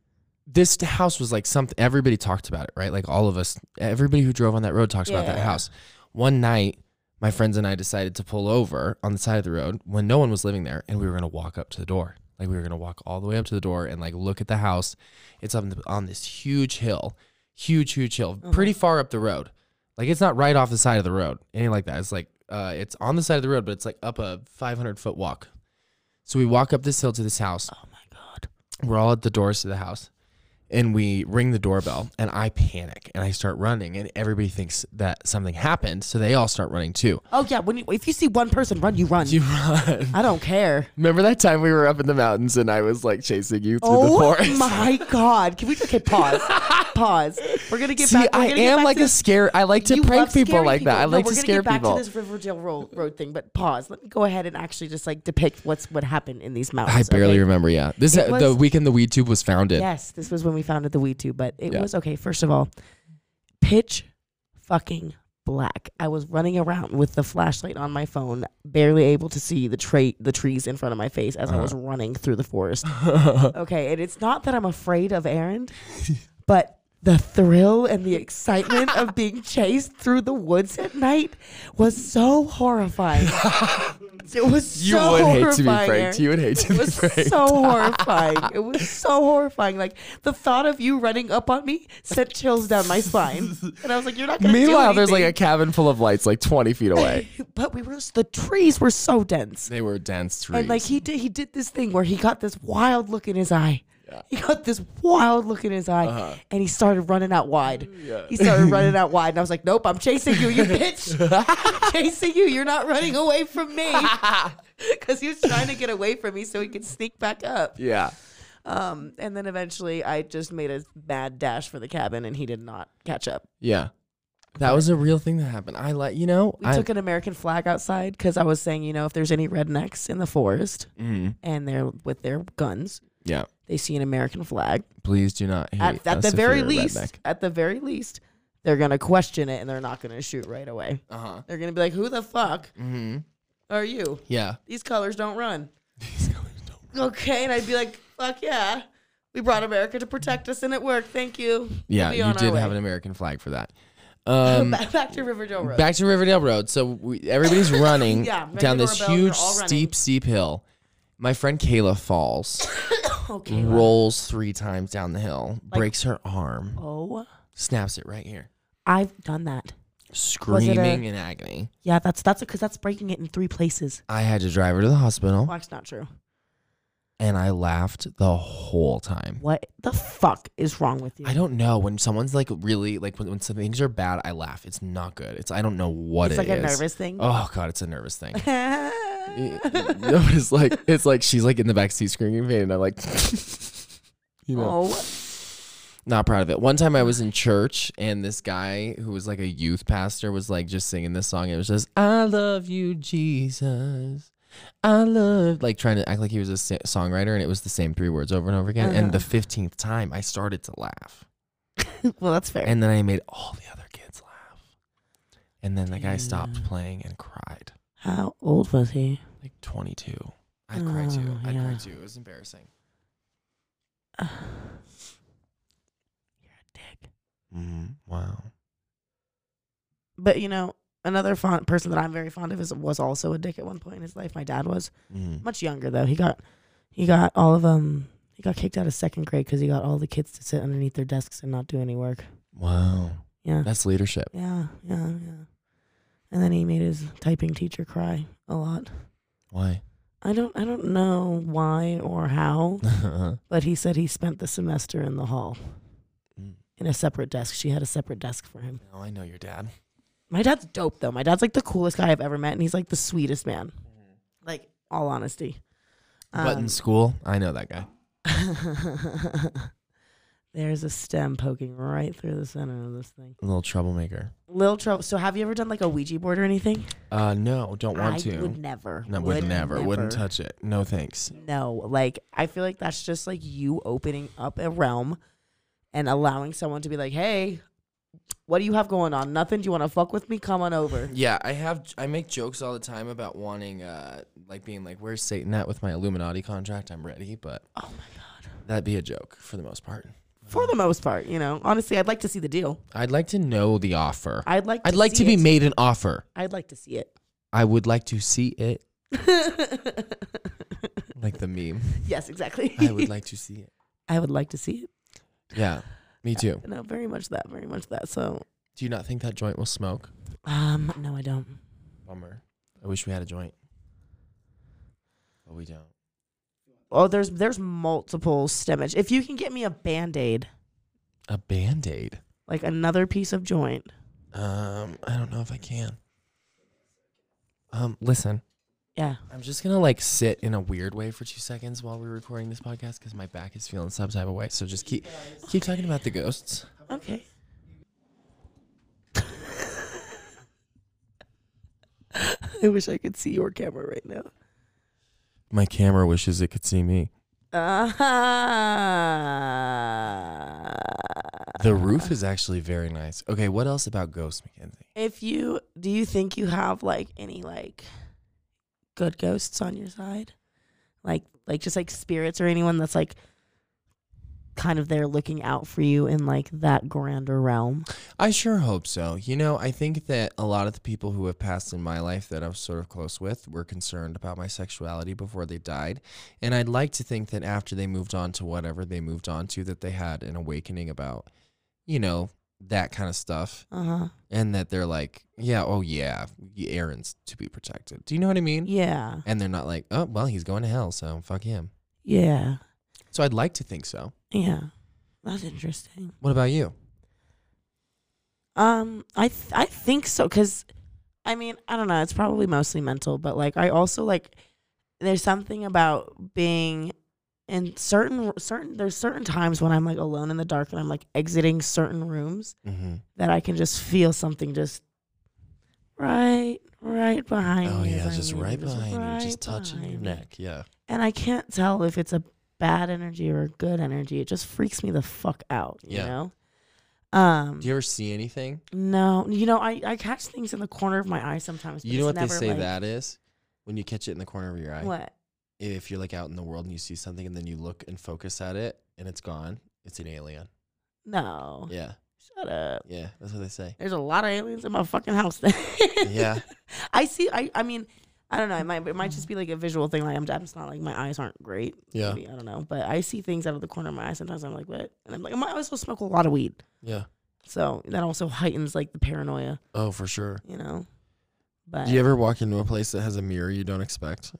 this house was like something everybody talked about it, right? Like all of us, everybody who drove on that road talks about that Yeah. house. One night, my friends and I decided to pull over on the side of the road when no one was living there, and we were gonna walk up to the door. Like we were gonna walk all the way up to the door and like look at the house. It's on the, on this huge hill, huge, huge hill, pretty far up the road. Like it's not right off the side of the road, anything like that. It's like uh, it's on the side of the road, but it's like up a 500 foot walk. So we walk up this hill to this house. Oh my god. We're all at the doors to the house, and we ring the doorbell, and I panic and I start running, and everybody thinks that something happened, so they all start running too. Oh yeah. When you, if you see one person run, you run. You run. I don't care. Remember that time we were up in the mountains and I was like chasing you through the oh forest? Oh my god. Can we okay pause? pause. We're gonna get See, back. we're I get am back like a scare. I like to prank people like that. I people. like to we're gonna get people. back to this Riverdale road, road thing, but pause. Let me go ahead and actually just like depict what's what happened in these mountains. I barely okay? remember. Yeah, this It uh, the weekend the WeedTube was founded. Yes, this was when we founded the WeedTube, but it Yeah. was okay. First of all, pitch fucking black. I was running around with the flashlight on my phone, barely able to see the tra- the trees in front of my face as I was Uh-huh. running through the forest. okay, and it's not that I'm afraid of Aaron, but the thrill and the excitement of being chased through the woods at night was so horrifying. it was You so would hate to be horrifying, pranked. You would hate to It be was so horrifying. It was so horrifying. Like the thought of you running up on me sent chills down my spine, and I was like, "You're not gonna." Meanwhile, there's like a cabin full of lights, like 20 feet away. But we were the trees were so dense, they were dense trees. and like he did, he did this thing where he got this wild look in his eye. Yeah. He got this wild look in his eye, Uh-huh. and he started running out wide. Yeah. He started running out wide, and I was like, "Nope, I'm chasing you, you bitch! I'm chasing you. You're not running away from me." Because he was trying to get away from me so he could sneak back up. yeah. Um, and then eventually I just made a bad dash for the cabin and he did not catch up. Yeah. That was a real thing that happened. I like, you know, We I, took an American flag outside because I was saying, you know, if there's any rednecks in the forest Mhm. and they're with their guns, yeah. They see an American flag. Please do not hate At, at the very least, at the very least, they're gonna question it and they're not gonna shoot right away. Uh-huh. They're gonna be like, "Who the fuck Mm-hmm. are you? Yeah. These colors don't run." These colors don't. Run. Okay, and I'd be like, "Fuck yeah." We brought America to protect us, and it worked. Thank you. Yeah, We'll you did have an American flag for that. Um, back, to Riverdale Road. back to Riverdale Road. So we, everybody's running Yeah, down this huge, steep, steep hill. My friend Kayla falls, oh, okay. rolls three times down the hill, Like- breaks her arm, Oh, snaps it right here, I've done that. screaming in agony. Yeah, that's that's because that's breaking it in three places. I had to drive her to the hospital, Well, that's not true. and I laughed the whole time. What the fuck is wrong with you? I don't know when someone's like really like when, when some things are bad, I laugh. It's not good. It's I don't know what it's it like a is. nervous thing. Oh god, it's a nervous thing. no, it's like it's like she's like in the back seat screaming in pain, and I'm like, you know, oh, Not proud of it. One time I was in church and this guy who was like a youth pastor was like just singing this song. It was just, I love you, Jesus. I love, like trying to act like he was a sa- songwriter and it was the same three words over and over again. And the uh-huh. 15th time I started to laugh. well, that's fair. And then I made all the other kids laugh. And then the guy stopped playing and cried. How old was he? Like 22. I'd cry too. Oh, I'd yeah. cry too. It was embarrassing. You're a dick. Mm-hmm. Wow. But you know, another fond person that I'm very fond of is was also a dick at one point in his life. My dad was Mm. much younger though. He got he got all of um he got kicked out of second grade because he got all the kids to sit underneath their desks and not do any work. Wow. Yeah, That's leadership. yeah, yeah, yeah. And then he made his typing teacher cry a lot. Why? I don't I don't know why or how, but he said he spent the semester in the hall Mm. in a separate desk. She had a separate desk for him. Oh, I know your dad. My dad's dope though. My dad's like the coolest guy I've ever met, and he's like the sweetest man. Like all honesty. but in Um, school, I know that guy. There's a stem poking right through the center of this thing. A little troublemaker. Little trouble. So have you ever done like a Ouija board or anything? Uh, no, don't want I to. would never. no, would never. Wouldn't touch it. No thanks. No, like I feel like that's just like you opening up a realm and allowing someone to be like, "Hey, what do you have going on? Nothing? Do you want to fuck with me? Come on over." Yeah, I have. I make jokes all the time about wanting, uh, like being like, "Where's Satan at with my Illuminati contract? I'm ready." But Oh my god. that'd be a joke for the most part. For the most part, you know. Honestly, I'd like to see the deal. I'd like to know the offer. I'd like. To I'd like to be it. made an offer. I'd like to see it. I would like to see it, like the meme. yes, exactly. I would like to see it. I would like to see it. Yeah, me too. No, very much that. Very much that. So, Do you not think that joint will smoke? um, no, I don't. Bummer. I wish we had a joint, but we don't. Oh, there's there's multiple stemage. If you can get me a band aid, A band aid. like another piece of joint. Um, I don't know if I can. Um, listen, Yeah. I'm just gonna like sit in a weird way for two seconds while we're recording this podcast because my back is feeling some type of way. So just keep keep talking about the ghosts. Okay. I wish I could see your camera right now. My camera wishes it could see me. Uh-huh. The roof is actually very nice. Okay, what else about ghosts, Mackenzie? If you do you think you have like any like good ghosts on your side? Like like just like spirits or anyone that's like kind of there looking out for you in like that grander realm. I sure hope so. You know, I think that a lot of the people who have passed in my life that I was sort of close with were concerned about my sexuality before they died. And I'd like to think that after they moved on to whatever they moved on to, that they had an awakening about, you know, that kind of stuff. Uh-huh. And that they're like, yeah, oh yeah, Aaron's to be protected. Do you know what I mean? Yeah. And they're not like, oh, well, he's going to hell, so fuck him. Yeah. So I'd like to think so. Yeah. That's interesting. What about you? Um, I th- I think so because, I mean, I don't know. It's probably mostly mental, but like I also like there's something about being in certain certain there's certain times when I'm like alone in the dark and I'm like exiting certain rooms Mm-hmm. that I can just feel something just right right behind Oh me. as yeah, I'm just leaving, right behind you, just touching your neck. Yeah. And I can't tell if it's a bad energy or good energy. It just freaks me the fuck out. You Yeah. know. Um. Do you ever see anything? No, you know, I, I catch things in the corner of my eye sometimes. You know what they say like, that is? When you catch it in the corner of your eye. What? If you're like out in the world and you see something and then you look and focus at it and it's gone, it's an alien. No. Yeah. Shut up. Yeah. That's what they say. There's a lot of aliens in my fucking house. Yeah. I see. I. I mean, I don't know. It might. It might just be like a visual thing. Like I'm. Just not like my eyes aren't great. Yeah. Maybe, I don't know. But I see things out of the corner of my eye. Sometimes I'm like, what? And I'm like, I also smoke a lot of weed, Yeah. so that also heightens like the paranoia. Oh, for sure. You know. But Do you ever walk into a place that has a mirror you don't expect?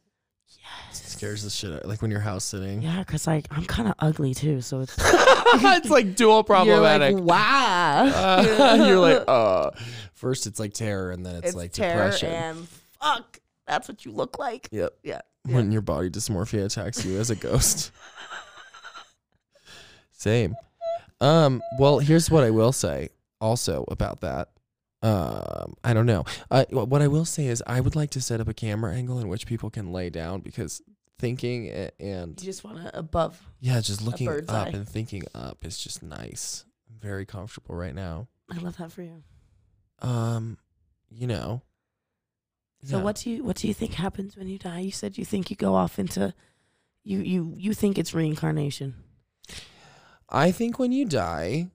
yes. It scares the shit out. Like when you're house sitting. Yeah, cause like I'm kind of ugly too, so it's it's like dual problematic. You're like, wow. Uh, you're like, uh. First, it's like terror, and then it's, it's like depression. and fuck. That's what you look like. yep. Yeah. When your body dysmorphia attacks you as a ghost. Same. Um. Well, here's what I will say. Also about that. Um. I don't know. Uh, what I will say is, I would like to set up a camera angle in which people can lay down because thinking and You just want to above. yeah, just looking up eye. and thinking up is just nice. I'm very comfortable right now. I love that for you. Um. You know. So yeah. what do you what do you think happens when you die? You said you think you go off into you you you think it's reincarnation. I think when you die,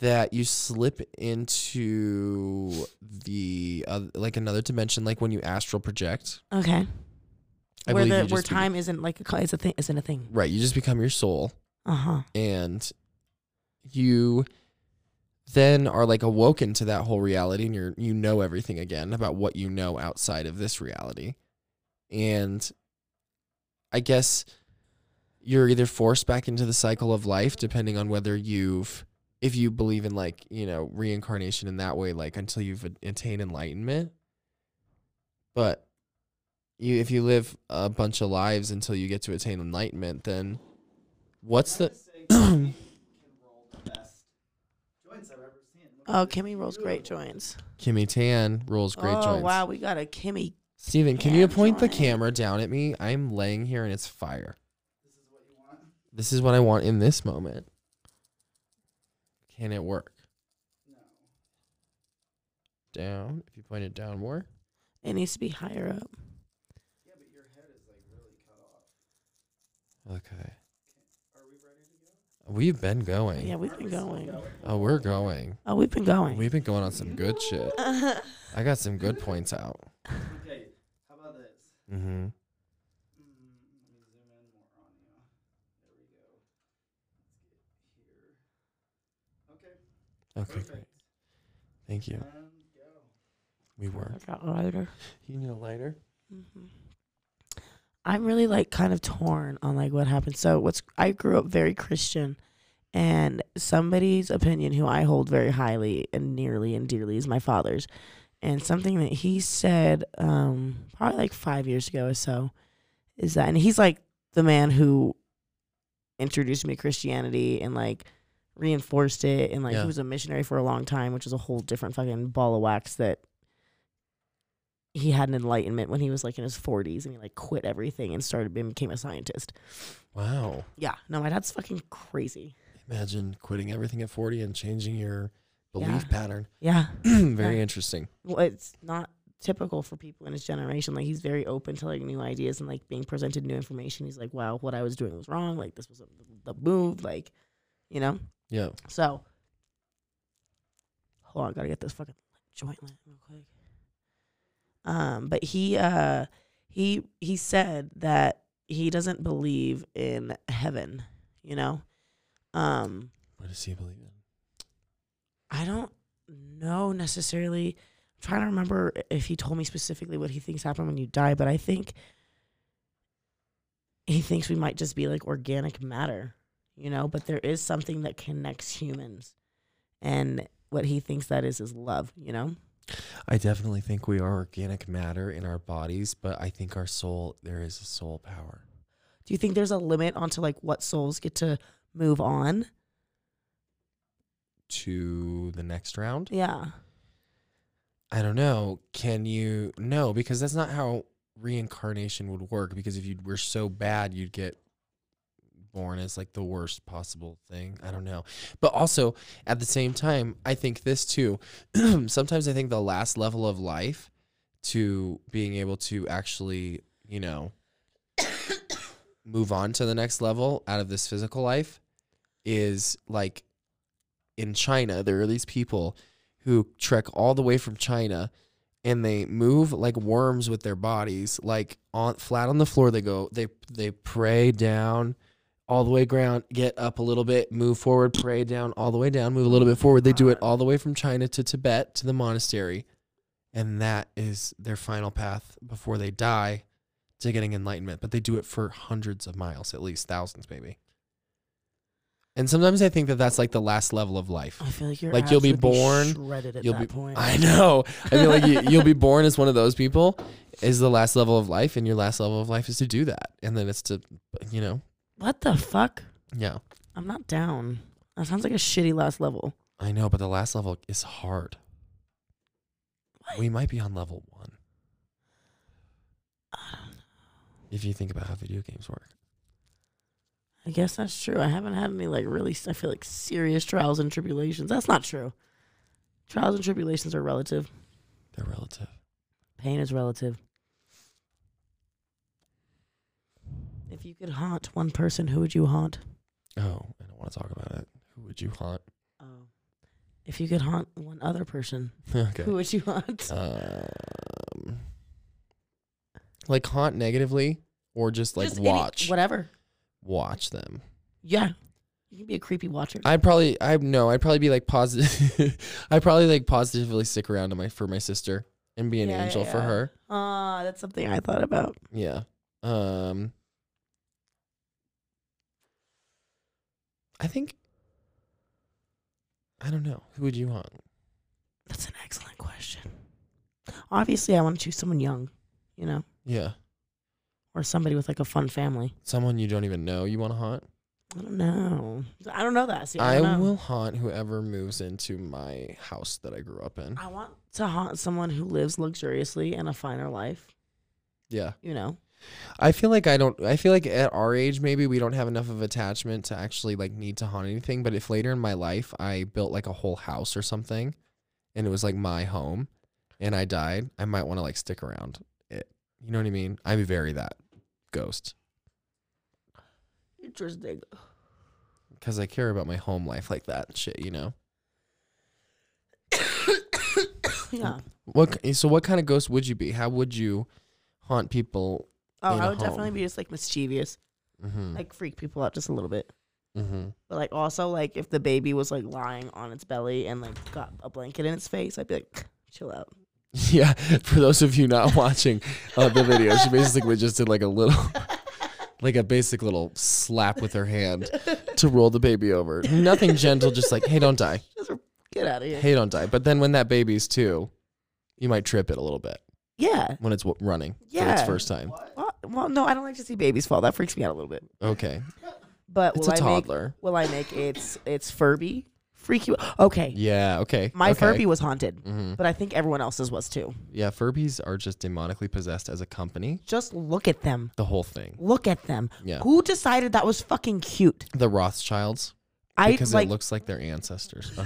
that you slip into the uh, like another dimension, like when you astral project. Okay. I where the where just be- time isn't like a is a thing isn't a thing. right, you just become your soul, Uh huh. and you then are like awoken to that whole reality, and you're you know everything again about what you know outside of this reality, and I guess you're either forced back into the cycle of life, depending on whether you've if you believe in like you know reincarnation in that way, like until you've attained enlightenment. But you, if you live a bunch of lives until you get to attain enlightenment, then what's the Oh, Kimmy rolls great joints. Kimmy Tan rolls great oh joints? Oh wow, we got a Kimmy. Steven, can you point the camera down at me? I'm laying here and it's fire. This is what you want. This is what I want in this moment. Can it work? No. Down. If you point it down more. It needs to be higher up. Yeah, but your head is like really cut off. Okay. We've been going. Yeah, we've been going. Oh, we're going. Oh, we've been going. We've been going on some good shit. I got some good points out. Okay, how about this? Mm-hmm. Mm, let me zoom in more on you. There we go. Let's get here. Okay, Okay, great. Thank you. And go. We were. I got lighter. You need a lighter? hmm I'm really like kind of torn on like what happened. So what's I grew up very Christian, and somebody's opinion who I hold very highly and nearly and dearly is my father's, and something that he said um probably like five years ago or so, is that and he's like the man who introduced me to Christianity and like reinforced it and like Yeah. he was a missionary for a long time, which is a whole different fucking ball of wax that he had an enlightenment when he was like in his 40s and he like quit everything and started and became a scientist. Wow. Yeah, no, my dad's fucking crazy. Imagine quitting everything at 40 and changing your belief Yeah. pattern. Yeah, Very Yeah. interesting. well, it's not typical for people in his generation. Like he's very open to like new ideas and like being presented new information. He's like, wow, what I was doing was wrong. Like this was a, the move. Like, you know. Yeah. So, hold on, gotta get this fucking joint lit real quick. Um, but he uh he he said that he doesn't believe in heaven. You know, um, What does he believe in? I don't know necessarily. I'm trying to remember if he told me specifically what he thinks happen when you die, but I think he thinks we might just be like organic matter, you know, but there is something that connects humans. And what he thinks that is is love, you know? I definitely think we are organic matter in our bodies, but I think our soul, there is a soul power. Do you think there's a limit onto like what souls get to move on? To the next round? Yeah. I don't know. Can you? No, because that's not how reincarnation would work. Because if you were so bad, you'd get born as like the worst possible thing. I don't know. But also at the same time, I think this too. Sometimes I think the last level of life to being able to actually, you know, move on to the next level out of this physical life is like in China, there are these people who trek all the way from China and they move like worms with their bodies, like on flat on the floor. They go, they they pray down all the way ground, get up a little bit, move forward, pray down all the way down, move a little bit forward. They do it all the way from China to Tibet to the monastery, and that is their final path before they die to getting enlightenment. But they do it for hundreds of miles, at least thousands, maybe. And sometimes I think that that's like the last level of life. I feel like you're Like, you'll be born, shredded at you'll be- point. I know. I feel like you, you'll be born as one of those people. Is the last level of life, and your last level of life is to do that, and then it's to, you know, what the fuck? yeah. I'm not down. That sounds like a shitty last level. I know, but the last level is hard. What? We might be on level one. I don't know. If you think about how video games work. I guess that's true. I haven't had any like really. I feel like serious trials and tribulations. That's not true. Trials and tribulations are relative. They're relative. Pain is relative. If you could haunt one person, who would you haunt? Oh, I don't want to talk about it. Who would you haunt? Oh. If you could haunt one other person, okay. who would you haunt? Um, like haunt negatively or just like Just any- watch whatever. watch them. Yeah, you can be a creepy watcher. I'd probably I no, I'd probably be like positive I'd probably like positively stick around to my for my sister and be an Yeah, angel for yeah. her. Ah, that's something I thought about. Yeah. Um I think I don't know. Who would you haunt? That's an excellent question. Obviously, I want to choose someone young, you know, Yeah. or somebody with like a fun family. Someone you don't even know you want to haunt? I don't know. I don't know that. See, I, I don't know. will haunt whoever moves into my house that I grew up in. I want to haunt someone who lives luxuriously and a finer life. Yeah. You know, I feel like I don't I feel like at our age maybe we don't have enough of attachment to actually like need to haunt anything, but if later in my life I built like a whole house or something and it was like my home and I died, I might want to like stick around it. You know what I mean? I'm very that ghost interesting. cuz I care about my home life like that shit, you know. yeah. What so what kind of ghost would you be? How would you haunt people? Oh, I I a would definitely be just like mischievous, Mhm. like freak people out just a little bit. Mhm. But like also like if the baby was like lying on its belly and like got a blanket in its face, I'd be like, chill out. Yeah, for those of you not watching uh, the video, she basically just did like a little, like a basic little slap with her hand to roll the baby over. Nothing gentle, just like, hey, don't die. Just get out of here. Hey, don't die. But then when that baby's two, you might trip it a little bit Yeah. when it's w- running for its Yeah. first time. Well, well, no, I don't like to see babies fall. That freaks me out a little bit. Okay, But it's will a I toddler. make will I make it's it's Furby freak you? Okay, Yeah. Okay. my okay. Furby was haunted, Mhm. but I think everyone else's was too. Yeah, Furbies are just demonically possessed as a company. Just look at them. The whole thing. Look at them. Yeah. Who decided that was fucking cute? The Rothschilds, I because like it looks like their ancestors.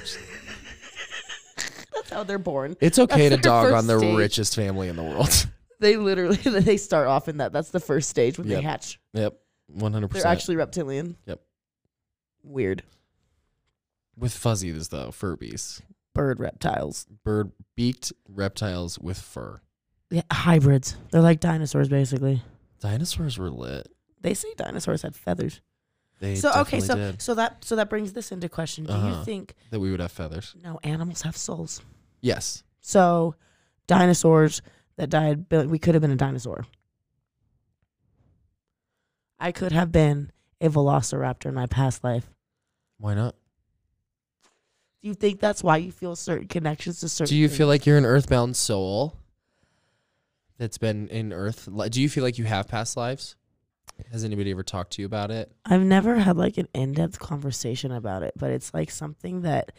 That's how they're born. It's okay to That's their dog on the stage. richest family in the world. They literally they start off in that. That's the first stage when Yep. they hatch. yep, one hundred They're percent. actually reptilian. Yep. Weird with fuzzies though, Furbies, bird reptiles. bird beaked reptiles with fur. Yeah, hybrids. They're like dinosaurs basically. Dinosaurs were lit. They say dinosaurs had feathers. They so okay, so did. so that so that brings this into question. Do Uh-huh. you think that we would have feathers. no animals have souls? Yes. So dinosaurs that died, we could have been a dinosaur. I could have been a velociraptor in my past life. Why not? Do you think that's why you feel certain connections to certain? Do you feel like you're an earthbound soul that's been in Earth? Do you feel like you have past lives? Has anybody ever talked to you about it? I've never had like an in-depth conversation about it, but it's like something that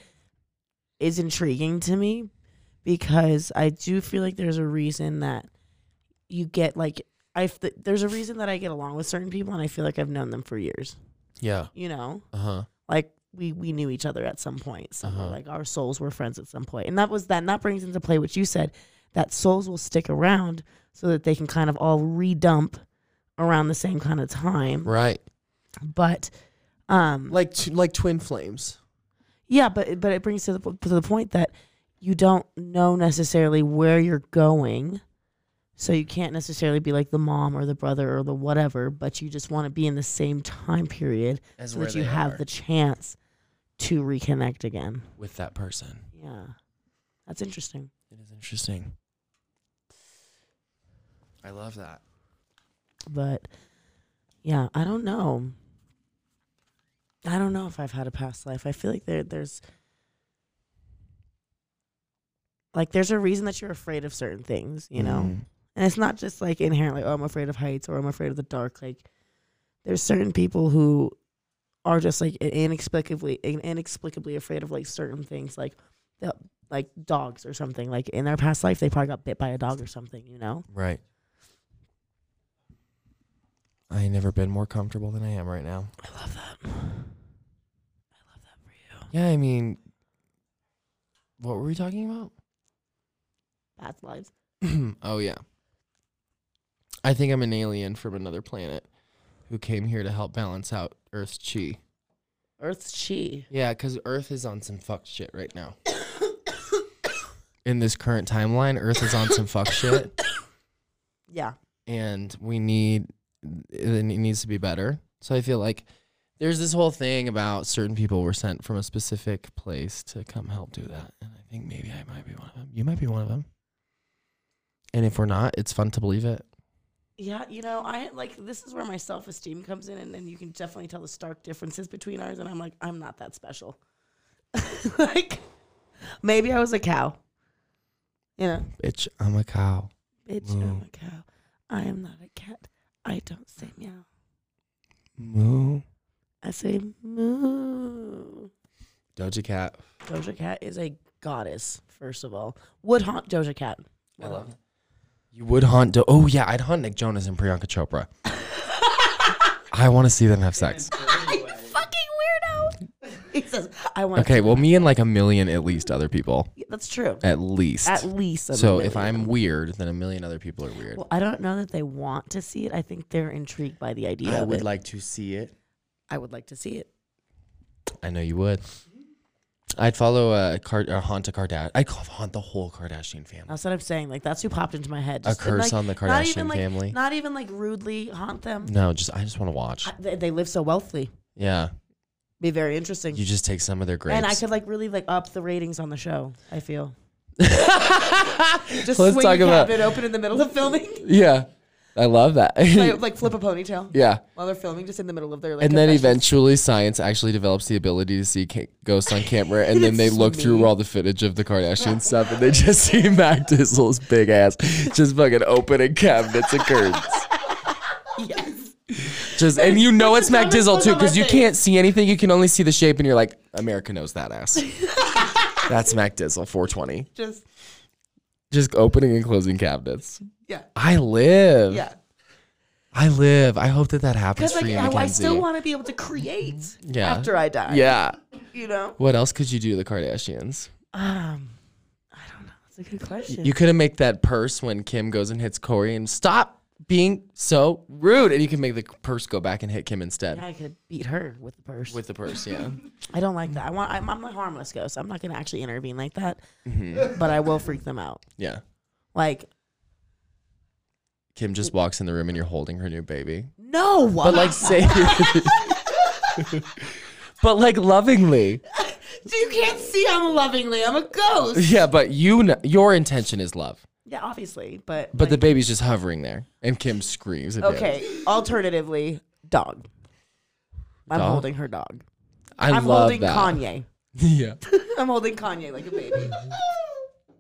is intriguing to me because I do feel like there's a reason that you get like I there's a reason that I get along with certain people and I feel like I've known them for years. Yeah. You know, Uh huh. like we we knew each other at some point. somewhere. Uh-huh. Like our souls were friends at some point, and that was that. And that brings into play what you said that souls will stick around so that they can kind of all redump around the same kind of time. Right. But um, Like t- like twin flames. Yeah, but it- but it brings to the to the point that you don't know necessarily where you're going, so you can't necessarily be like the mom or the brother or the whatever. But you just want to be in the same time period As so that you have the chance to reconnect again. with that person. Yeah, that's interesting. It is interesting. I love that. But yeah, I don't know. I don't know if I've had a past life. I feel like there there's like there's a reason that you're afraid of certain things, you know. Mhm. And it's not just like inherently, oh, I'm afraid of heights or I'm afraid of the dark. Like, there's certain people who are just like inexplicably inexplicably afraid of like certain things like the- like dogs or something like in their past life they probably got bit by a dog or something you know Right. I ain't never been more comfortable than I am right now. i love that i love that for you Yeah, I mean, what were we talking about? Past lives oh yeah. I think I'm an alien from another planet who came here to help balance out Earth's chi. earth's chi Yeah, because Earth is on some fuck shit right now. In this current timeline, Earth is on some fuck shit, yeah and we need it needs to be better. So I feel like there's this whole thing about certain people were sent from a specific place to come help do that, and I think maybe I might be one of them. You might be one of them. And if we're not, it's fun to believe it. Yeah, you know, I like this is where my self esteem comes in, and, and you can definitely tell the stark differences between ours. And I'm like, I'm not that special. like, maybe I was a cow. You know, Bitch, I'm a cow. bitch, Moo. I'm a cow. I am not a cat. I don't say meow. Moo. I say moo. Doja Cat. Doja Cat is a goddess. First of all, would haunt Doja Cat. I love it. You would haunt. Do- oh yeah, I'd hunt Nick Jonas and Priyanka Chopra. I want to see them have sex. Fucking weirdo. he says, I want. Okay, well, me and like a million at least other people, that's true. at least. At least. a so if million. I'm weird, then a million other people are weird. Well, I don't know that they want to see it. I think they're intrigued by the idea I of would it. like to see it. I would like to see it. I know you would. I'd follow a Card- or haunt a Kardashian. I'd call haunt the whole Kardashian family. That's what I'm saying. Like that's who popped into my head. A Just, and, curse like, on the not Kardashian even, like, family. Not even like rudely haunt them. no, just I just want to watch. I- They, they live so wealthy. Yeah, Be very interesting. you just take some of their grapes. and I could like really like up the ratings on the show. I feel. Just Let's swing talk about- cabinet open in the middle of filming. yeah, I love that. like, like flip a ponytail yeah. while they're filming, just in the middle of their like. and then eventually science actually develops the ability to see ca- ghosts on camera and then they look through all the footage of the kardashian stuff and they just see mac dizzle's big ass just fucking opening cabinets and curtains Yes. just and you know it's mac dizzle too because you can't see anything you can only see the shape and you're like america knows that ass that's mac dizzle 420 Just just opening and closing cabinets yeah. i live Yeah. i live i hope that that happens Because for like you I, I Mackenzie. still want to be able to create Yeah. after I die. yeah You know. what else could you do to the kardashians Um, I don't know. That's a good question. You could have make that purse when Kim goes and hits Corey and stop being so rude, and you can make the purse go back and hit Kim instead I could beat her with the purse. with the purse. Yeah, I don't like that. I want. I'm, I'm a harmless ghost. I'm not gonna actually intervene like that, Mm-hmm. but I will freak them out. yeah. Like Kim just walks in the room and you're holding her new baby, no, but like say, but like lovingly. you can't see I'm lovingly. I'm a ghost. Yeah, but you know, your intention is love, Yeah, obviously, but but the like, baby's just hovering there, and Kim screams. At okay. Alternatively, dog. I'm Dog? holding her dog. I I'm love holding that. Kanye. yeah, I'm holding Kanye like a baby.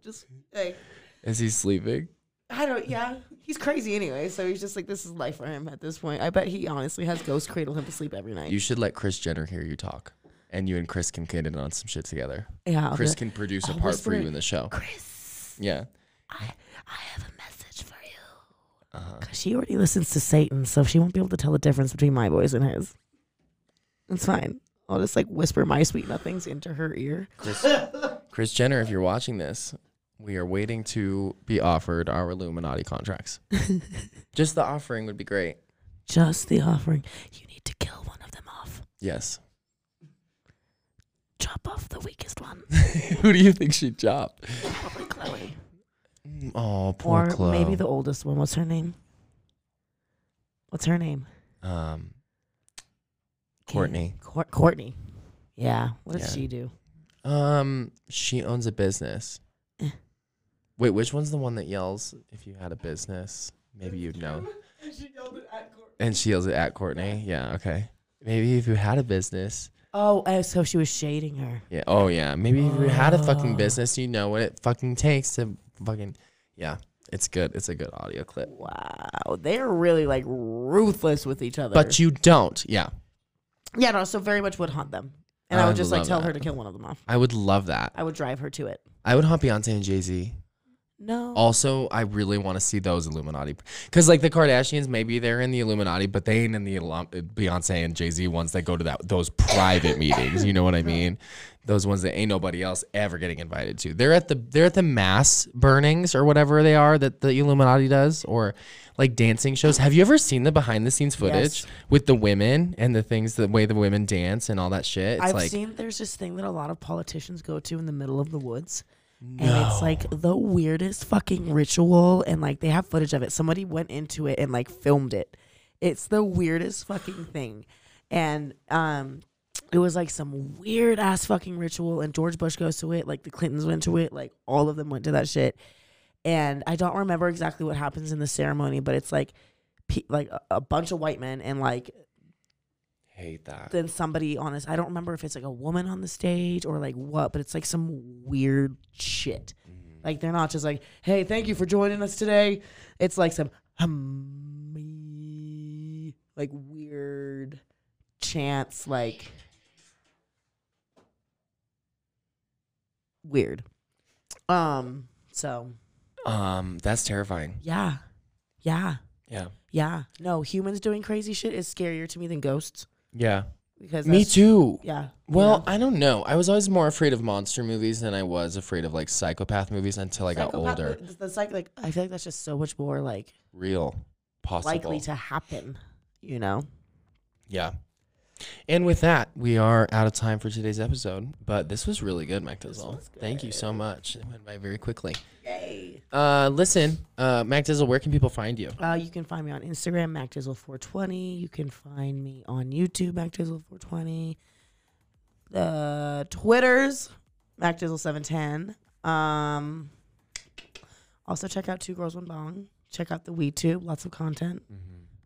Just like is he sleeping? I don't. Yeah, he's crazy anyway. So he's just like this is life for him at this point. I bet he honestly has ghosts cradle him to sleep every night. You should let Kris Jenner hear you talk, and you and Kris can get in on some shit together. yeah, I'll Kris be can produce a I'll part for whisper you in the show. Kris, Yeah. I I have a message for you. Uh-huh. Cause she already listens to Satan, so she won't be able to tell the difference between my voice and his. It's fine. I'll just like whisper my sweet nothings into her ear. Kris, Kris Jenner, if you're watching this, we are waiting to be offered our Illuminati contracts. Just the offering would be great. Just the offering. You need to kill one of them off. Yes. Chop off the weakest one. Who do you think she chopped? Probably Khloé. Oh, poor or Khloé. maybe the oldest one. What's her name? What's her name? um, Kourtney. Cour- Kourtney. Yeah. What does Yeah. she do? Um, she owns a business. Wait, which one's the one that yells if you had a business? Maybe you'd know. And she yells it at Kourtney. Yeah, okay. Maybe if you had a business. Oh, uh, so she was shading her. Yeah. Oh yeah. Maybe if you had a fucking Oh. business, you know what it fucking takes to fucking. Yeah, it's good. It's a good audio clip. Wow, they're really like ruthless with each other. But you don't. Yeah. Yeah, no, so very much would haunt them. And I, I would just like tell that. her to kill one of them off. I would love that. I would drive her to it. I would haunt Beyonce and Jay Z. No. Also, I really want to see those Illuminati because, like, the Kardashians, maybe they're in the Illuminati, but they ain't in the Illum- Beyonce and Jay Z ones that go to that those private meetings. You know what I mean? Those ones that ain't nobody else ever getting invited to. They're at the they're at the mass burnings or whatever they are that the Illuminati does, or like dancing shows. Have you ever seen the behind the scenes footage Yes. with the women and the things, the way the women dance and all that shit? It's I've like seen there's this thing that a lot of politicians go to in the middle of the woods. And it's like the weirdest fucking ritual and like they have footage of it. Somebody went into it and like filmed it. It's the weirdest fucking thing. And um it was like some weird ass fucking ritual and George Bush goes to it, like the Clintons went to it, like all of them went to that shit. And I don't remember exactly what happens in the ceremony, but it's like pe- like a, a bunch of white men and like hate that. then somebody on this. I don't remember if it's like a woman on the stage or like what, but it's like some weird shit. Like they're not just like, "Hey, thank you for joining us today." It's like some hum, like weird chants, like weird. Um. So Um, that's terrifying. yeah, yeah, Yeah. yeah. No, humans doing crazy shit is scarier to me than ghosts Yeah. because Me that's- too. Yeah. Well? I don't know. I was always more afraid of monster movies than I was afraid of like psychopath movies until I got Psychopath- older. the- the psych- like I feel like that's just so much more like Real, possible. likely to happen. You know. yeah. And with that, we are out of time for today's episode. But this was really good, Mac Dizzle. Thank you so much. It went by very quickly. Yay. Uh, listen, uh, Mac Dizzle, where can people find you? Uh, you can find me on Instagram, Mac Dizzle 420. You can find me on YouTube, Mac Dizzle 420. The Twitters, Mac Dizzle 710. Um, also check out Two Girls One Bong. Check out the WeedTube, lots of content.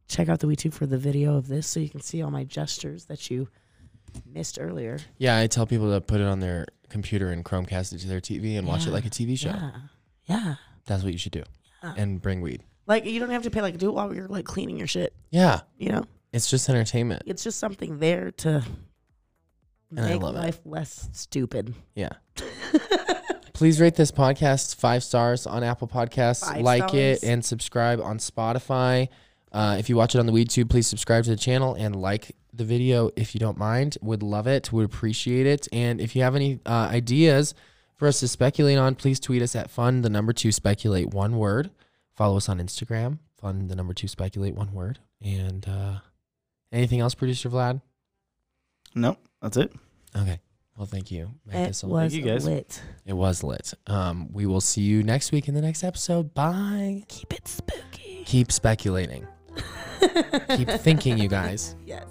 Check out the WeedTube for the video of this so you can see all my gestures that you missed earlier. Yeah, I tell people to put it on their computer and Chromecast it to their TV and watch it like a TV show. Yeah. Yeah. That's what you should do. Yeah. And bring weed. Like you don't have to pay like do it while you're like cleaning your shit. Yeah, You know, it's just entertainment. it's just something there to And I make love it. life less stupid. Yeah. Please rate this podcast five stars on Apple Podcasts. Five like it stars. and subscribe on Spotify. Uh, if you watch it on the WeedTube, please subscribe to the channel and like the video if you don't mind. Would love it. Would appreciate it. And if you have any uh, ideas for us to speculate on, please tweet us at fun the number two speculate one word. Follow us on Instagram. Fun the number two speculate one word. And uh, anything else, producer Vlad? Nope, that's it. Okay. Well, thank you. Mac It Dizzle. was you, guys. lit. It was lit. Um, we will see you next week in the next episode. Bye. Keep it spooky. Keep speculating. Keep thinking, you guys. Yes.